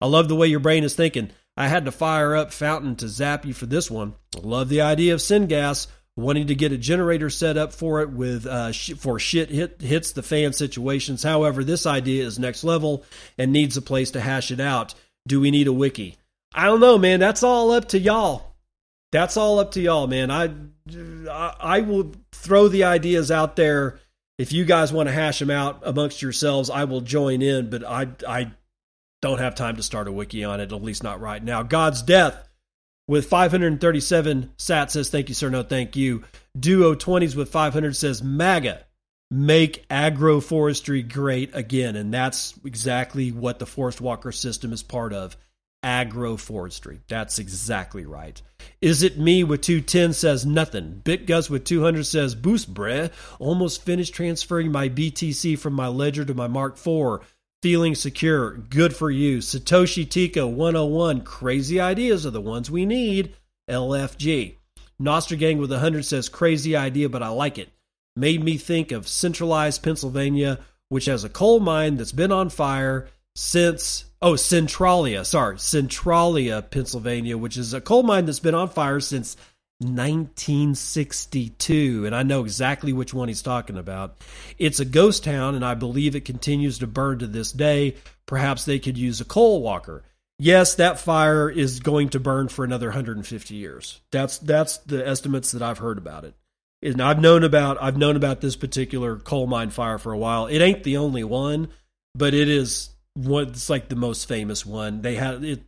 I love the way your brain is thinking. I had to fire up Fountain to zap you for this one. Love the idea of syngas. Wanting to get a generator set up for it with uh, sh- for shit hit, hits the fan situations. However, this idea is next level and needs a place to hash it out. Do we need a wiki? I don't know, man. That's all up to y'all. That's all up to y'all, man. I I will throw the ideas out there. If you guys want to hash them out amongst yourselves, I will join in. But I I don't have time to start a wiki on it, at least not right now. God's death with 537 sat says thank you sir no thank you duo 20s with 500 says maga make agroforestry great again and that's exactly what the forest walker system is part of agroforestry that's exactly right is it me with 210 says nothing bitgus with 200 says boost breh almost finished transferring my btc from my ledger to my mark iv feeling secure. Good for you. Satoshi Tika 101. Crazy ideas are the ones we need. LFG. Nostragang with 100 says crazy idea, but I like it. Made me think of centralized Pennsylvania, which has a coal mine that's been on fire since, oh, Centralia, sorry, Centralia, Pennsylvania, which is a coal mine that's been on fire since 1962, and I know exactly which one he's talking about. It's a ghost town, and I believe it continues to burn to this day. Perhaps they could use a coal walker. Yes, that fire is going to burn for another 150 years. That's that's the estimates that I've heard about it. And I've known about I've known about this particular coal mine fire for a while. It ain't the only one, but it is what's like the most famous one. They had it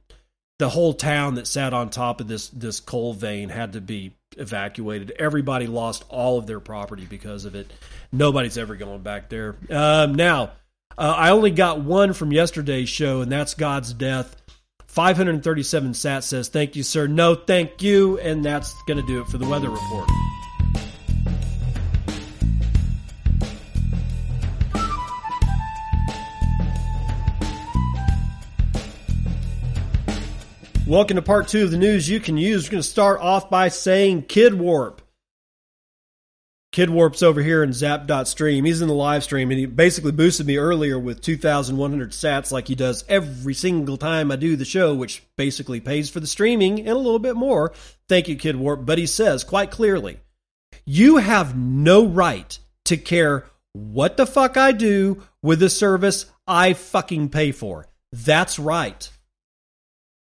the whole town that sat on top of this this coal vein had to be evacuated. Everybody lost all of their property because of it. Nobody's ever going back there. Um, now, uh, I only got one from yesterday's show, and that's God's death. 537 sat says, "Thank you, sir." No, thank you, and that's going to do it for the weather report. Welcome to part two of the news you can use. We're going to start off by saying Kid Warp. Kid Warp's over here in zap.stream. He's in the live stream and he basically boosted me earlier with 2,100 sats like he does every single time I do the show, which basically pays for the streaming and a little bit more. Thank you, Kid Warp. But he says quite clearly, you have no right to care what the fuck I do with the service I fucking pay for. That's right.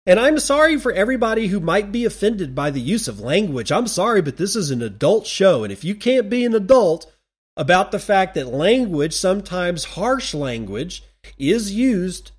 And I'm sorry for everybody who might be offended by the use of language. I'm sorry, but this is an adult show. And if you can't be an adult about the fact that language, sometimes harsh language, is used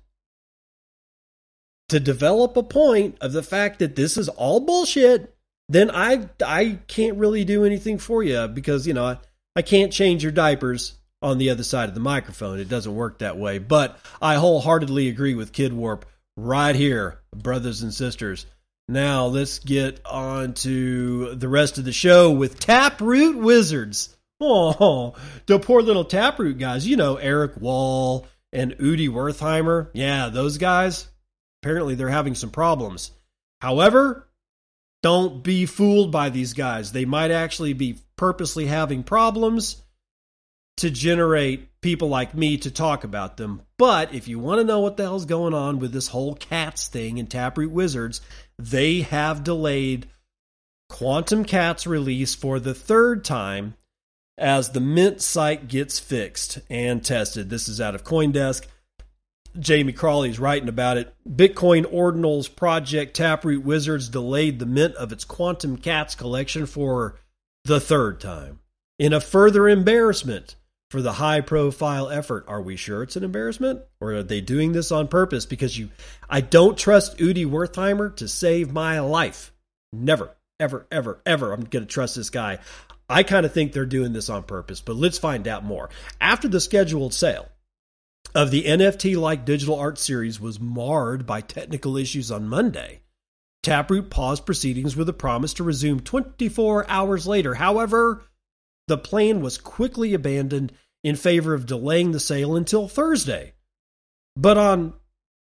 to develop a point of the fact that this is all bullshit, then I I can't really do anything for you because you know I, I can't change your diapers on the other side of the microphone. It doesn't work that way. But I wholeheartedly agree with Kid Warp right here, brothers and sisters. Now let's get on to the rest of the show with Taproot Wizards. Oh, the poor little Taproot guys. You know, Eric Wall and Udi Wertheimer. Yeah, those guys. Apparently, they're having some problems. However, don't be fooled by these guys. They might actually be purposely having problems to generate people like me to talk about them. But if you want to know what the hell's going on with this whole cats thing and Taproot Wizards, they have delayed Quantum Cats release for the third time as the Mint site gets fixed and tested. This is out of Coindesk. Jamie Crawley is writing about it. Bitcoin Ordinals project Taproot Wizards delayed the mint of its Quantum Cats collection for the third time. In a further embarrassment, for the high profile effort. Are we sure it's an embarrassment? Or are they doing this on purpose? Because you I don't trust Udi Wertheimer to save my life. Never, ever, ever, ever. I'm gonna trust this guy. I kind of think they're doing this on purpose, but let's find out more. After the scheduled sale of the NFT like digital art series was marred by technical issues on Monday, Taproot paused proceedings with a promise to resume 24 hours later. However, the plan was quickly abandoned in favor of delaying the sale until Thursday. But on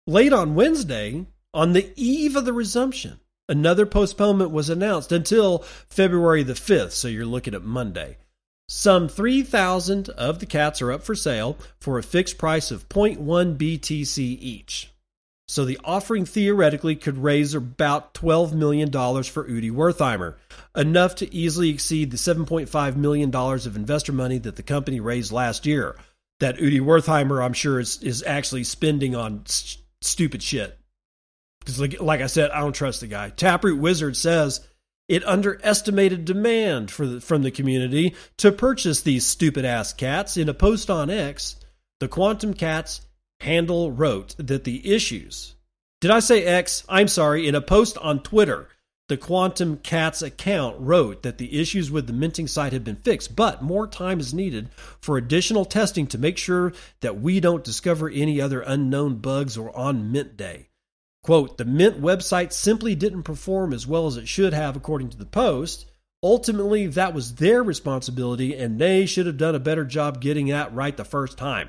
late on Wednesday, on the eve of the resumption, another postponement was announced until February the 5th, so you're looking at Monday. Some 3,000 of the cats are up for sale for a fixed price of 0.1 BTC each. So the offering theoretically could raise about $12 million for Udi Wertheimer, enough to easily exceed the $7.5 million of investor money that the company raised last year. That Udi Wertheimer, I'm sure, is, is actually spending on st- stupid shit. Because, like, like I said, I don't trust the guy. Taproot Wizard says It underestimated demand for the, from the community to purchase these stupid ass cats. In a post on X, the Quantum Cats handle wrote that the issues. Did I say X? I'm sorry. In a post on Twitter, the Quantum Cats account wrote that the issues with the minting site had been fixed, but more time is needed for additional testing to make sure that we don't discover any other unknown bugs or on mint day. Quote, the Mint website simply didn't perform as well as it should have, according to the Post. Ultimately, that was their responsibility, and they should have done a better job getting that right the first time.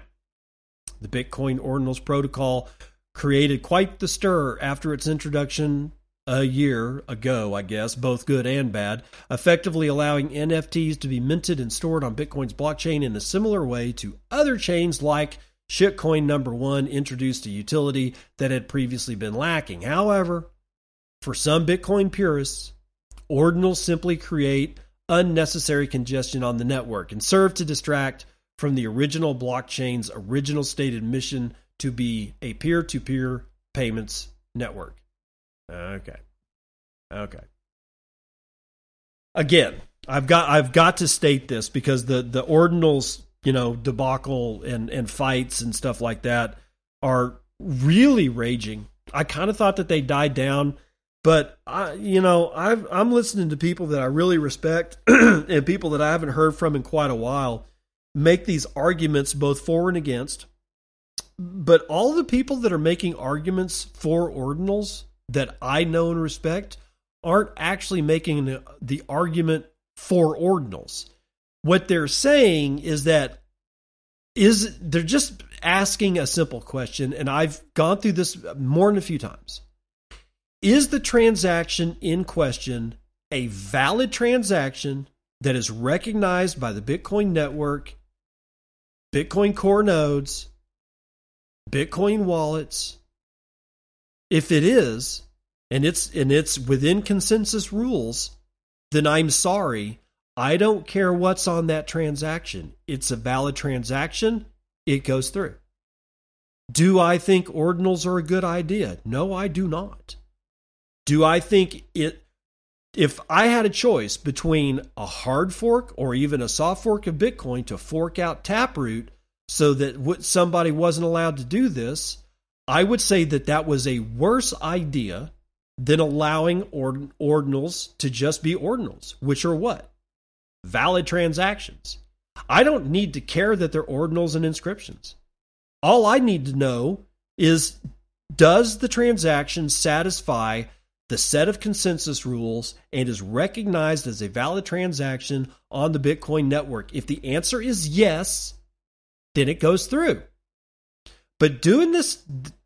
The Bitcoin Ordinals Protocol created quite the stir after its introduction a year ago, I guess, both good and bad, effectively allowing NFTs to be minted and stored on Bitcoin's blockchain in a similar way to other chains like Shitcoin number one introduced a utility that had previously been lacking. However, for some Bitcoin purists, ordinals simply create unnecessary congestion on the network and serve to distract from the original blockchain's original stated mission to be a peer to peer payments network. Okay. Okay. Again, I've got I've got to state this because the the ordinals you know debacle and and fights and stuff like that are really raging. I kind of thought that they died down, but I you know i I'm listening to people that I really respect and people that I haven't heard from in quite a while make these arguments both for and against. But all the people that are making arguments for ordinals that I know and respect aren't actually making the, the argument for ordinals what they're saying is that is they're just asking a simple question and I've gone through this more than a few times. Is the transaction in question a valid transaction that is recognized by the Bitcoin network, Bitcoin core nodes, Bitcoin wallets? If it is, and it's and it's within consensus rules, then I'm sorry, I don't care what's on that transaction. It's a valid transaction. It goes through. Do I think ordinals are a good idea? No, I do not. Do I think it if I had a choice between a hard fork or even a soft fork of Bitcoin to fork out Taproot so that somebody wasn't allowed to do this, I would say that that was a worse idea than allowing ordinals to just be ordinals, which are what? valid transactions. I don't need to care that they're ordinals and inscriptions. All I need to know is does the transaction satisfy the set of consensus rules and is recognized as a valid transaction on the Bitcoin network? If the answer is yes, then it goes through. But doing this,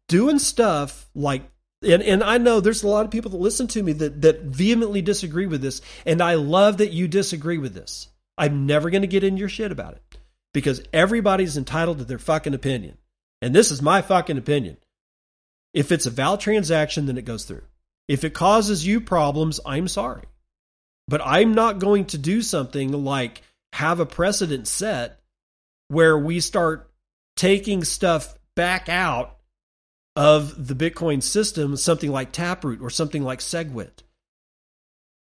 doing stuff like and and I know there's a lot of people that listen to me that that vehemently disagree with this, and I love that you disagree with this. I'm never going to get in your shit about it because everybody's entitled to their fucking opinion, and this is my fucking opinion. If it's a valid transaction, then it goes through. If it causes you problems, I'm sorry, but I'm not going to do something like have a precedent set where we start taking stuff back out of the Bitcoin system, something like Taproot or something like SegWit.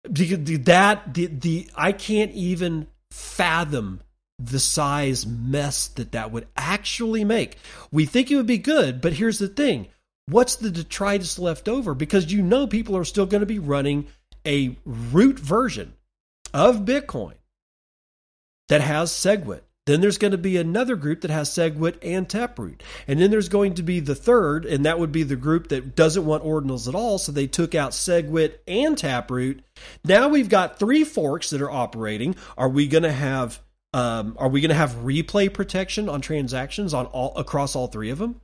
Because that the, the I can't even fathom the size mess that that would actually make. We think it would be good, but here's the thing: what's the detritus left over? Because you know people are still going to be running a root version of Bitcoin that has SegWit. Then there's going to be another group that has SegWit and Taproot. And then there's going to be the third, and that would be the group that doesn't want ordinals at all. So they took out SegWit and Taproot. Now we've got three forks that are operating. Are we going to have um, are we going to have replay protection on transactions on all across all three of them?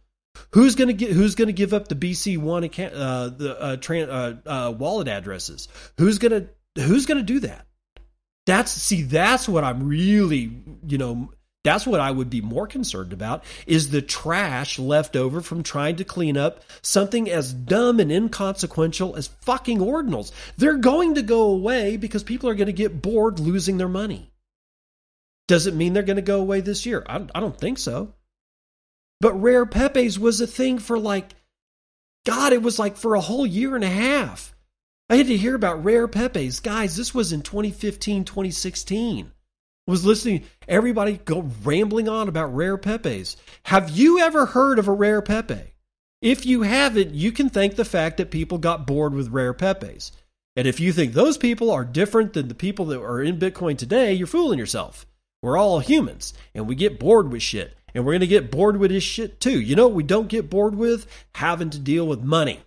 Who's to get Who's to give up the BC one account, uh, the uh, tran, uh, uh, wallet addresses? Who's to Who's to do that? That's see, that's what I'm really, you know, that's what I would be more concerned about is the trash left over from trying to clean up something as dumb and inconsequential as fucking ordinals. They're going to go away because people are going to get bored losing their money. Does it mean they're going to go away this year? I, I don't think so. But rare Pepes was a thing for like, God, it was like for a whole year and a half. I had to hear about rare Pepes. Guys, this was in 2015, 2016. I was listening, everybody go rambling on about rare Pepes. Have you ever heard of a rare Pepe? If you haven't, you can thank the fact that people got bored with rare Pepes. And if you think those people are different than the people that are in Bitcoin today, you're fooling yourself. We're all humans and we get bored with shit. And we're going to get bored with this shit too. You know we don't get bored with? Having to deal with money.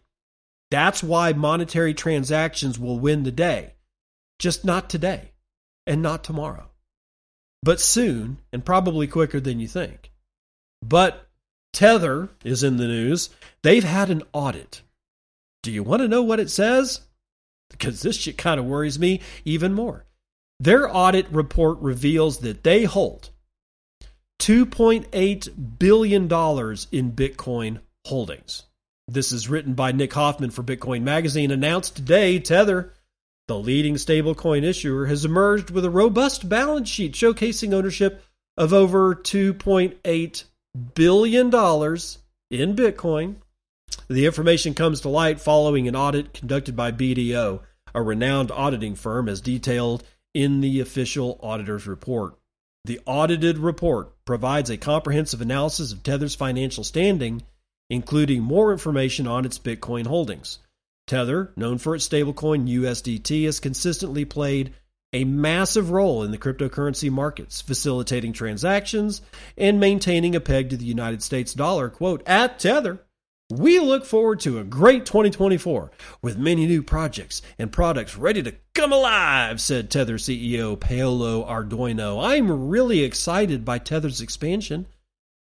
That's why monetary transactions will win the day. Just not today and not tomorrow. But soon and probably quicker than you think. But Tether is in the news. They've had an audit. Do you want to know what it says? Because this shit kind of worries me even more. Their audit report reveals that they hold $2.8 billion in Bitcoin holdings. This is written by Nick Hoffman for Bitcoin Magazine. Announced today, Tether, the leading stablecoin issuer, has emerged with a robust balance sheet showcasing ownership of over $2.8 billion in Bitcoin. The information comes to light following an audit conducted by BDO, a renowned auditing firm, as detailed in the official auditor's report. The audited report provides a comprehensive analysis of Tether's financial standing, including more information on its Bitcoin holdings. Tether, known for its stablecoin USDT, has consistently played a massive role in the cryptocurrency markets, facilitating transactions and maintaining a peg to the United States dollar. Quote, at Tether, we look forward to a great 2024 with many new projects and products ready to come alive, said Tether CEO Paolo Ardoino. I'm really excited by Tether's expansion.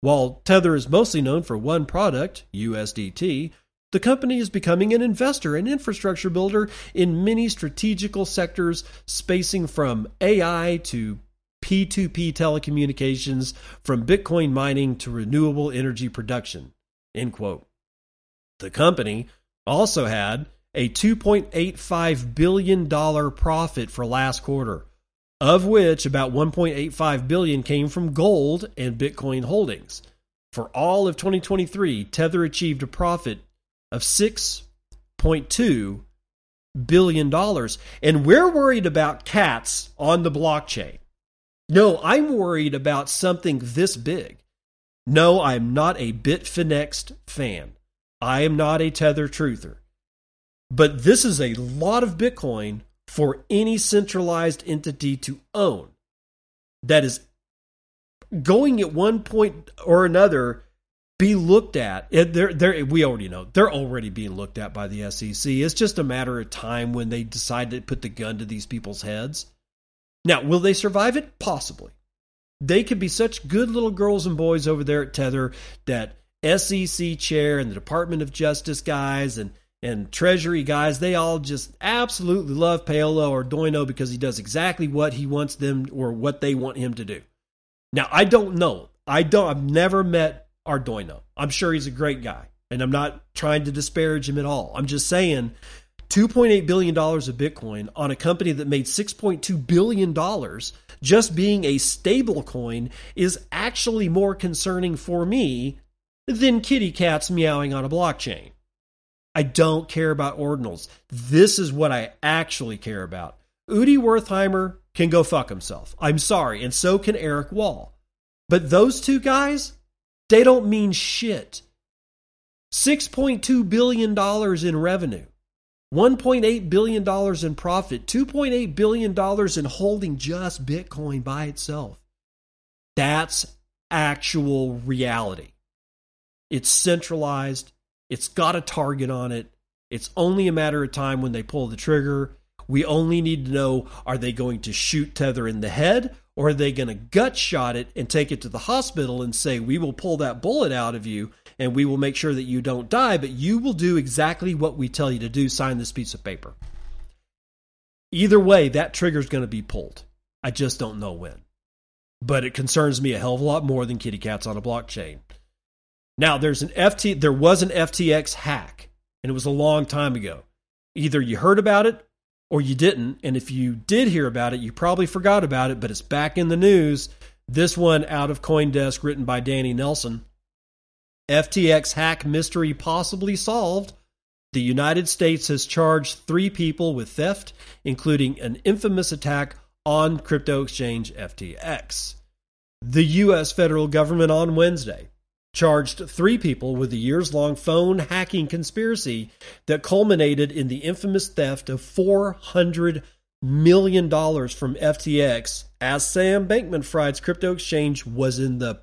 While Tether is mostly known for one product, USDT, the company is becoming an investor and infrastructure builder in many strategical sectors, spacing from AI to P2P telecommunications, from Bitcoin mining to renewable energy production. End quote. The company also had a $2.85 billion profit for last quarter, of which about 1.85 billion came from gold and Bitcoin holdings. For all of 2023, Tether achieved a profit of 6.2 billion dollars. And we're worried about cats on the blockchain. No, I'm worried about something this big. No, I'm not a Bitfinex fan. I am not a Tether truther. But this is a lot of Bitcoin for any centralized entity to own that is going at one point or another be looked at. They're, they're, we already know they're already being looked at by the SEC. It's just a matter of time when they decide to put the gun to these people's heads. Now, will they survive it? Possibly. They could be such good little girls and boys over there at Tether that SEC chair and the Department of Justice guys and and Treasury guys, they all just absolutely love Paolo Ardoino because he does exactly what he wants them or what they want him to do. Now, I don't know. I don't I've never met Ardoino. I'm sure he's a great guy, and I'm not trying to disparage him at all. I'm just saying $2.8 billion of Bitcoin on a company that made $6.2 billion just being a stable coin is actually more concerning for me than kitty cats meowing on a blockchain. I don't care about ordinals. This is what I actually care about. Udi Wertheimer can go fuck himself. I'm sorry, and so can Eric Wall. But those two guys, they don't mean shit. $6.2 billion in revenue, $1.8 billion in profit, $2.8 billion in holding just Bitcoin by itself. That's actual reality. It's centralized. It's got a target on it. It's only a matter of time when they pull the trigger. We only need to know are they going to shoot Tether in the head or are they going to gut shot it and take it to the hospital and say, we will pull that bullet out of you and we will make sure that you don't die, but you will do exactly what we tell you to do sign this piece of paper. Either way, that trigger is going to be pulled. I just don't know when. But it concerns me a hell of a lot more than kitty cats on a blockchain. Now there's an FT there was an FTX hack and it was a long time ago. Either you heard about it or you didn't, and if you did hear about it, you probably forgot about it, but it's back in the news. This one out of CoinDesk written by Danny Nelson. FTX hack mystery possibly solved. The United States has charged three people with theft, including an infamous attack on crypto exchange FTX. The U.S. federal government on Wednesday charged three people with a years long phone hacking conspiracy that culminated in the infamous theft of $400 million from FTX as Sam Bankman Fried's crypto exchange was in the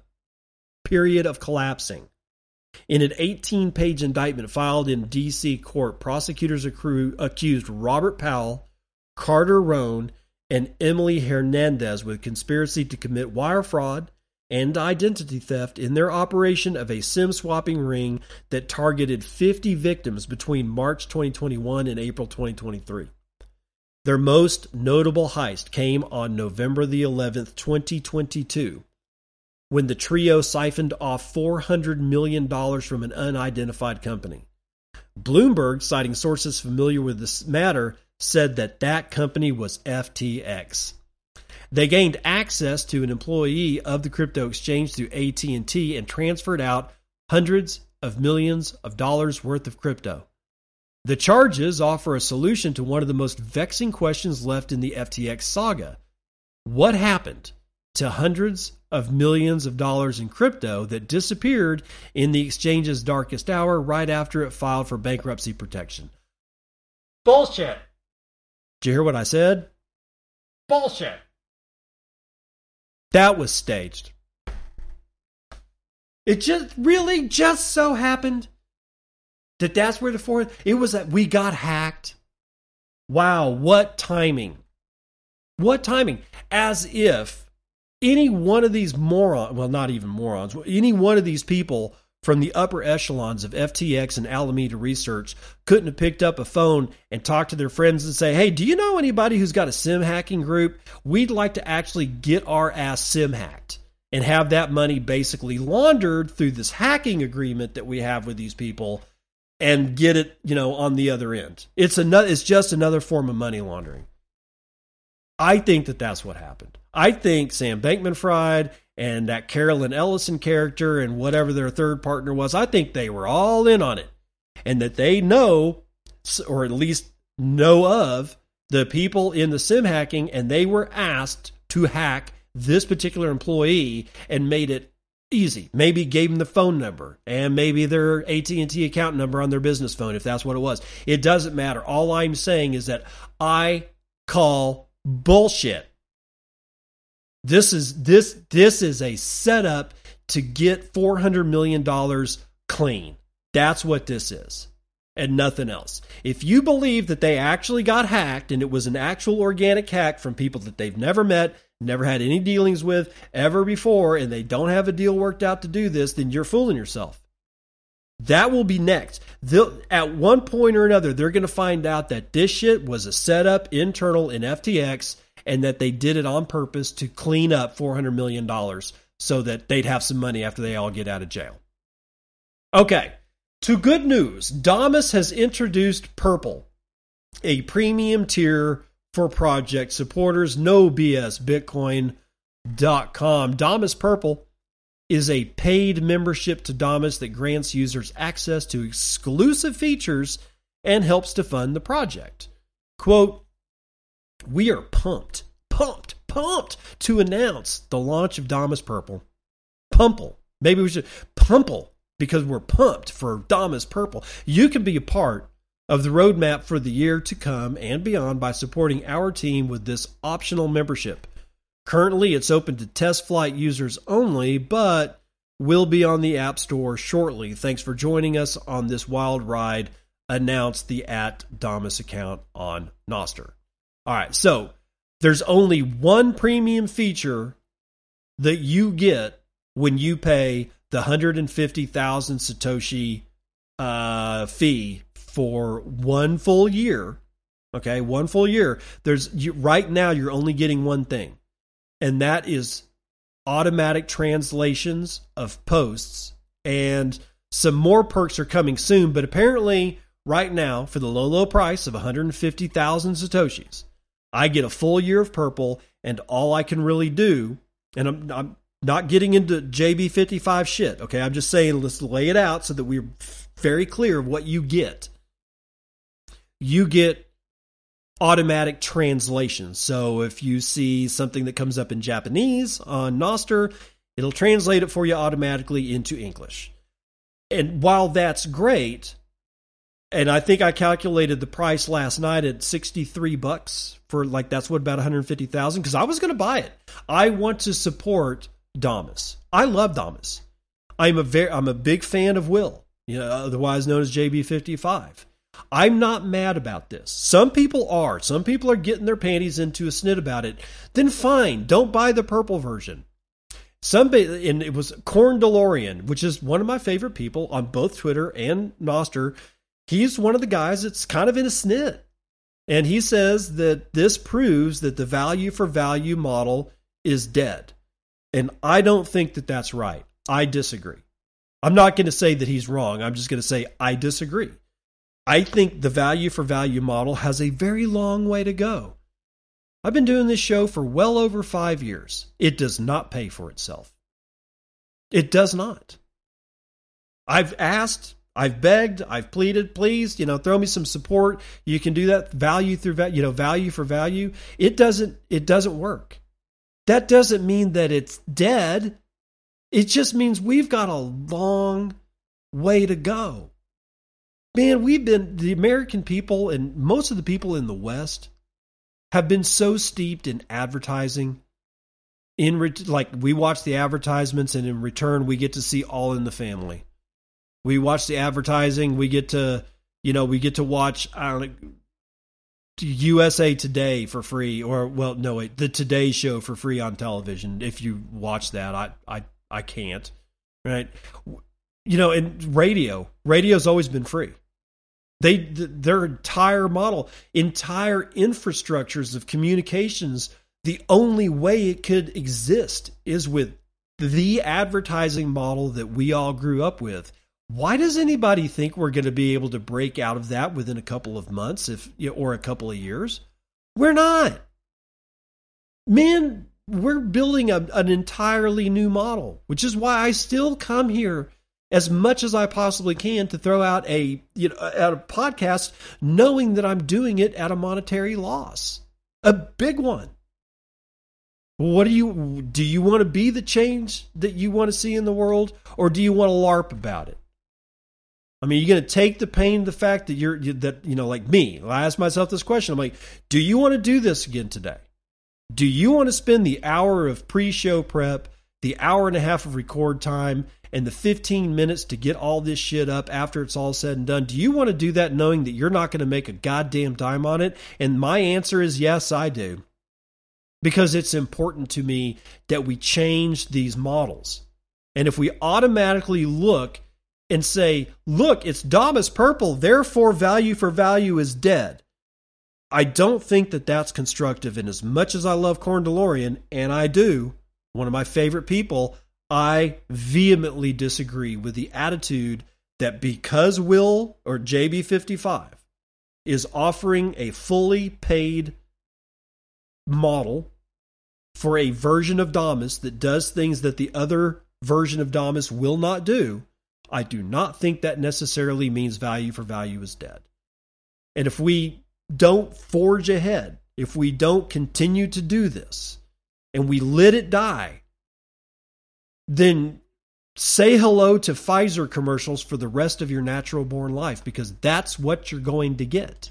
period of collapsing. In an 18 page indictment filed in D.C. court, prosecutors accused Robert Powell, Carter Rohn, and Emily Hernandez with conspiracy to commit wire fraud and identity theft in their operation of a SIM swapping ring that targeted 50 victims between March 2021 and April 2023. Their most notable heist came on November the 11th, 2022, when the trio siphoned off $400 million from an unidentified company. Bloomberg, citing sources familiar with this matter, said that that company was FTX. They gained access to an employee of the crypto exchange through AT&T and transferred out hundreds of millions of dollars worth of crypto. The charges offer a solution to one of the most vexing questions left in the FTX saga. What happened to hundreds of millions of dollars in crypto that disappeared in the exchange's darkest hour right after it filed for bankruptcy protection? Bullshit. Did you hear what I said? Bullshit. That was staged. It just really just so happened that that's where the fourth it was that we got hacked. Wow, what timing. What timing. As if any one of these morons, well, not even morons, any one of these people from the upper echelons of FTX and Alameda Research couldn't have picked up a phone and talked to their friends and say, Hey, do you know anybody who's got a sim hacking group? We'd like to actually get our ass sim hacked and have that money basically laundered through this hacking agreement that we have with these people and get it, you know, on the other end. It's another it's just another form of money laundering. I think that that's what happened. I think Sam Bankman Fried and that Carolyn Ellison character and whatever their third partner was, I think they were all in on it. And that they know, or at least know of, the people in the sim hacking, and they were asked to hack this particular employee and made it easy. Maybe gave them the phone number and maybe their AT&T account number on their business phone if that's what it was. It doesn't matter. All I'm saying is that I call bullshit this is this this is a setup to get 400 million dollars clean. That's what this is. And nothing else. If you believe that they actually got hacked and it was an actual organic hack from people that they've never met, never had any dealings with ever before, and they don't have a deal worked out to do this, then you're fooling yourself. That will be next. They'll, at one point or another, they're going to find out that this shit was a setup internal in FTX and that they did it on purpose to clean up $400 million so that they'd have some money after they all get out of jail. Okay, to good news Damus has introduced Purple, a premium tier for project supporters. No BS Bitcoin.com. Damus Purple is a paid membership to Damus that grants users access to exclusive features and helps to fund the project. Quote, we are pumped, pumped, pumped to announce the launch of Damus Purple. Pumple. Maybe we should pumple because we're pumped for Damus Purple. You can be a part of the roadmap for the year to come and beyond by supporting our team with this optional membership. Currently, it's open to test flight users only, but will be on the App Store shortly. Thanks for joining us on this wild ride. Announce the at Damus account on Nostr. All right, so there's only one premium feature that you get when you pay the 150,000 Satoshi uh, fee for one full year. Okay, one full year. There's you, right now you're only getting one thing, and that is automatic translations of posts and some more perks are coming soon. But apparently, right now, for the low, low price of 150,000 Satoshis, I get a full year of purple, and all I can really do, and I'm, I'm not getting into JB55 shit, okay? I'm just saying let's lay it out so that we're very clear of what you get. you get automatic translation. So if you see something that comes up in Japanese on Nostr, it'll translate it for you automatically into English. And while that's great, and I think I calculated the price last night at 63 bucks for like that's what about 150,000 cuz I was going to buy it. I want to support Damus. I love Damus. I'm a very I'm a big fan of Will, you know, otherwise known as JB55. I'm not mad about this. Some people are. Some people are getting their panties into a snit about it. Then fine, don't buy the purple version. Somebody and it was Corn DeLorean, which is one of my favorite people on both Twitter and Nostr. He's one of the guys that's kind of in a snit. And he says that this proves that the value for value model is dead. And I don't think that that's right. I disagree. I'm not going to say that he's wrong. I'm just going to say I disagree. I think the value for value model has a very long way to go. I've been doing this show for well over five years. It does not pay for itself. It does not. I've asked, I've begged, I've pleaded, please, you know, throw me some support. You can do that value through value, you know, value for value. It doesn't it doesn't work. That doesn't mean that it's dead. It just means we've got a long way to go man, we've been the American people and most of the people in the West have been so steeped in advertising. In like we watch the advertisements, and in return, we get to see All in the Family. We watch the advertising. We get to, you know, we get to watch USA Today for free, or well, no, wait, the Today Show for free on television. If you watch that, I, I, I can't, right? You know, and radio, radio's always been free. They their entire model, entire infrastructures of communications, the only way it could exist is with the advertising model that we all grew up with. Why does anybody think we're going to be able to break out of that within a couple of months if or a couple of years? We're not. Man, we're building a, an entirely new model, which is why I still come here as much as I possibly can to throw out a you know at a podcast, knowing that I'm doing it at a monetary loss, a big one. What do you do? You want to be the change that you want to see in the world, or do you want to larp about it? I mean, you're going to take the pain, the fact that you're that you know, like me. I ask myself this question: I'm like, do you want to do this again today? Do you want to spend the hour of pre-show prep, the hour and a half of record time, and the 15 minutes to get all this shit up after it's all said and done, do you want to do that knowing that you're not going to make a goddamn dime on it? And my answer is yes, I do. Because it's important to me that we change these models. And if we automatically look and say, look, it's Damus purple, therefore value for value is dead. I don't think that that's constructive. And as much as I love Corn DeLorean, and I do, one of my favorite people, I vehemently disagree with the attitude that because Will or JB55 is offering a fully paid model for a version of Damus that does things that the other version of Damus will not do, I do not think that necessarily means value for value is dead. And if we don't forge ahead, if we don't continue to do this, and we let it die, then say hello to Pfizer commercials for the rest of your natural born life because that's what you're going to get.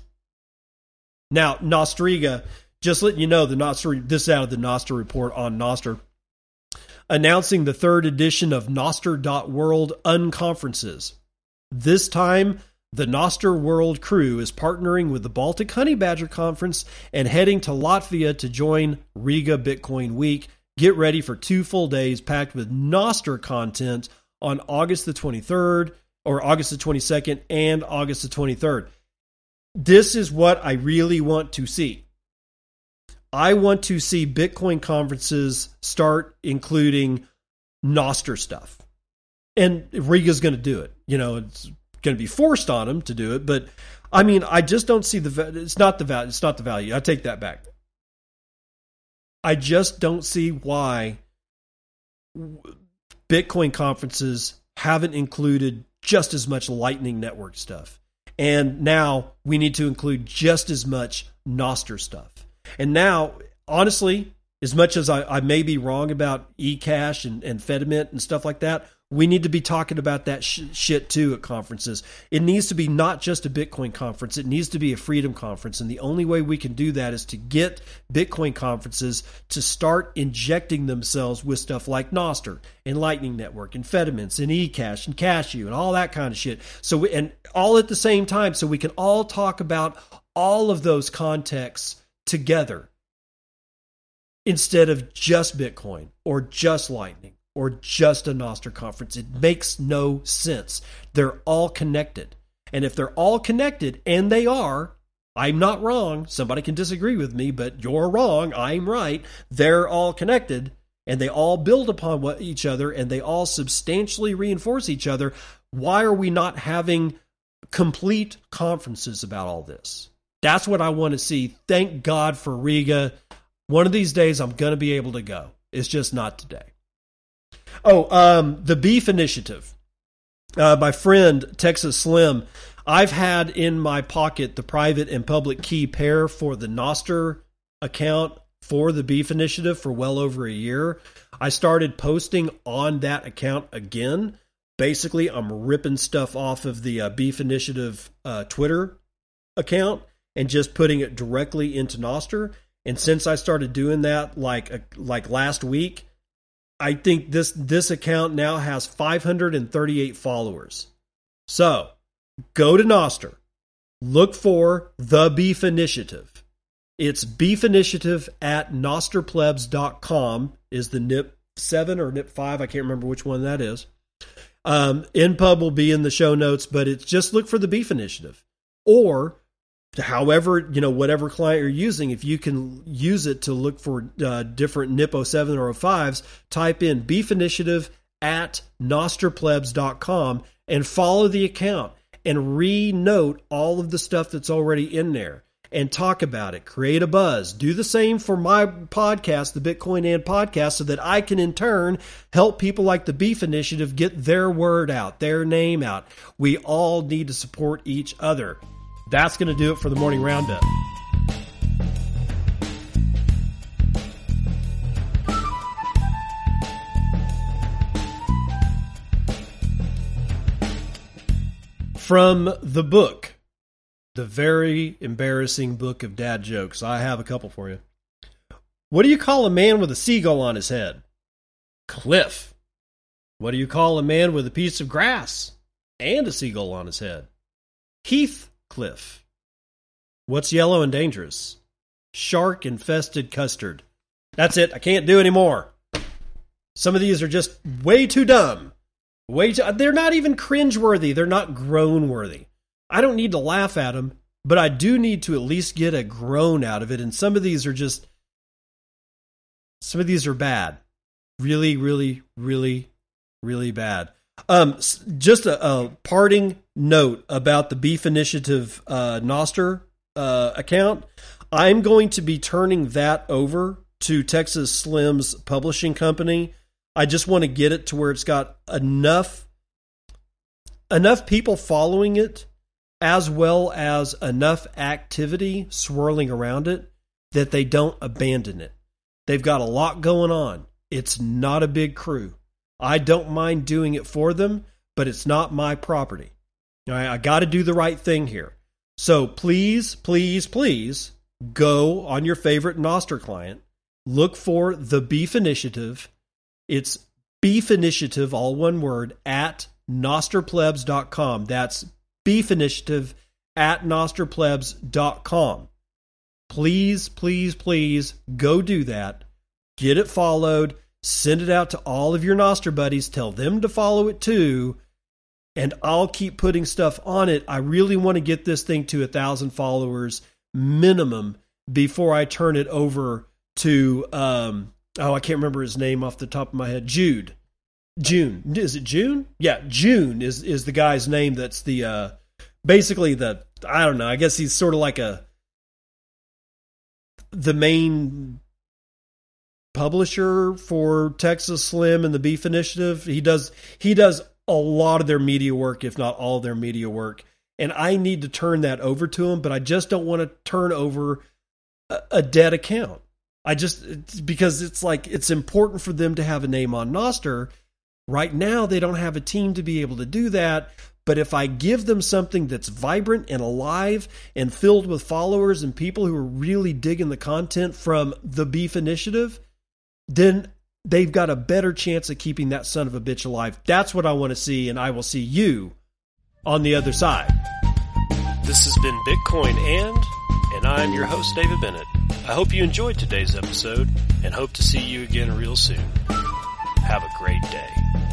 Now, Nostriga, just letting you know, the Nostr, this out of the Nostr report on Nostr, announcing the third edition of Nostr.world unconferences. This time, the Nostr World crew is partnering with the Baltic Honey Badger Conference and heading to Latvia to join Riga Bitcoin Week Get ready for two full days packed with Nostr content on August the 23rd or August the 22nd and August the 23rd. This is what I really want to see. I want to see Bitcoin conferences start including Nostr stuff. And Riga's going to do it. You know, it's going to be forced on him to do it, but I mean, I just don't see the it's not the value, it's not the value. I take that back. I just don't see why Bitcoin conferences haven't included just as much Lightning Network stuff And now we need to include just as much Nostr stuff. And now, honestly, as much as I, I may be wrong about eCash and, and Fedimint and stuff like that, we need to be talking about that sh- shit too at conferences. It needs to be not just a Bitcoin conference, it needs to be a freedom conference. And the only way we can do that is to get Bitcoin conferences to start injecting themselves with stuff like Nostr and Lightning Network and Fedimints and eCash and Cashu and all that kind of shit. So, we, and all at the same time, so we can all talk about all of those contexts together instead of just Bitcoin or just Lightning or just a Nostr conference. It makes no sense. They're all connected. And if they're all connected, and they are, I'm not wrong. Somebody can disagree with me, but you're wrong. I'm right. They're all connected and they all build upon what each other and they all substantially reinforce each other. Why are we not having complete conferences about all this? That's what I want to see. Thank God for Riga. One of these days I'm going to be able to go. It's just not today. Oh, um, the Beef Initiative. Uh, my friend Texas Slim. I've had in my pocket the private and public key pair for the Nostr account for the Beef Initiative for well over a year. I started posting on that account again. Basically, I'm ripping stuff off of the uh, Beef Initiative uh, Twitter account and just putting it directly into Nostr. And since I started doing that, like uh, like last week, I think this this account now has 538 followers. So go to Nostr, look for the Beef Initiative. It's Beef Initiative at nostrplebs.com is the NIP seven or NIP five. I can't remember which one that is. Um, NPub will be in the show notes, but it's just look for the Beef Initiative or however you know whatever client you're using if you can use it to look for uh, different nip 07 or 05s type in beef initiative at nostrplebs.com and follow the account and re-note all of the stuff that's already in there and talk about it create a buzz. Do the same for my podcast the bitcoin and podcast so that i can in turn help people like the beef initiative get their word out their name out. We all need to support each other that's going to do it for the morning roundup. From the book, The Very Embarrassing Book of Dad Jokes, I have a couple for you. What do you call a man with a seagull on his head? Cliff. What do you call a man with a piece of grass and a seagull on his head? Heath cliff. What's yellow and dangerous? Shark infested custard. That's it. I can't do any more. Some of these are just way too dumb. Way too, they're not even cringeworthy. They're not groan worthy. I don't need to laugh at them, but I do need to at least get a groan out of it. And some of these are just, some of these are bad. Really, really, really, really bad. Um, just a, a, parting note about the Beef Initiative uh, Nostr uh, account. I'm going to be turning that over to Texas Slim's publishing company. I just want to get it to where it's got enough enough people following it as well as enough activity swirling around it that they don't abandon it. They've got a lot going on. It's not a big crew. I don't mind doing it for them, but it's not my property. I, got to do the right thing here. So please, please, please go on your favorite Nostr client, look for the Beef Initiative. It's Beef Initiative, all one word, at nostrplebs.com. That's Beef Initiative at nostrplebs.com. Please, please, please go do that. Get it followed Send it out to all of your Nostr buddies. Tell them to follow it too. And I'll keep putting stuff on it. I really want to get this thing to a thousand followers minimum before I turn it over to um, oh I can't remember his name off the top of my head. Jude. June. Is it June? Yeah, June is is the guy's name that's the uh basically the I don't know, I guess he's sort of like a the main publisher for Texas Slim and the Beef Initiative. He does he does a lot of their media work, if not all of their media work. and I need to turn that over to him, but I just don't want to turn over a, a dead account. I just it's because it's like it's important for them to have a name on Nostr. Right now, they don't have a team to be able to do that. But if I give them something that's vibrant and alive and filled with followers and people who are really digging the content from the Beef Initiative, then they've got a better chance of keeping that son of a bitch alive. That's what I want to see, and I will see you on the other side. This has been Bitcoin and, and I'm your host, David Bennett. I hope you enjoyed today's episode and hope to see you again real soon. Have a great day.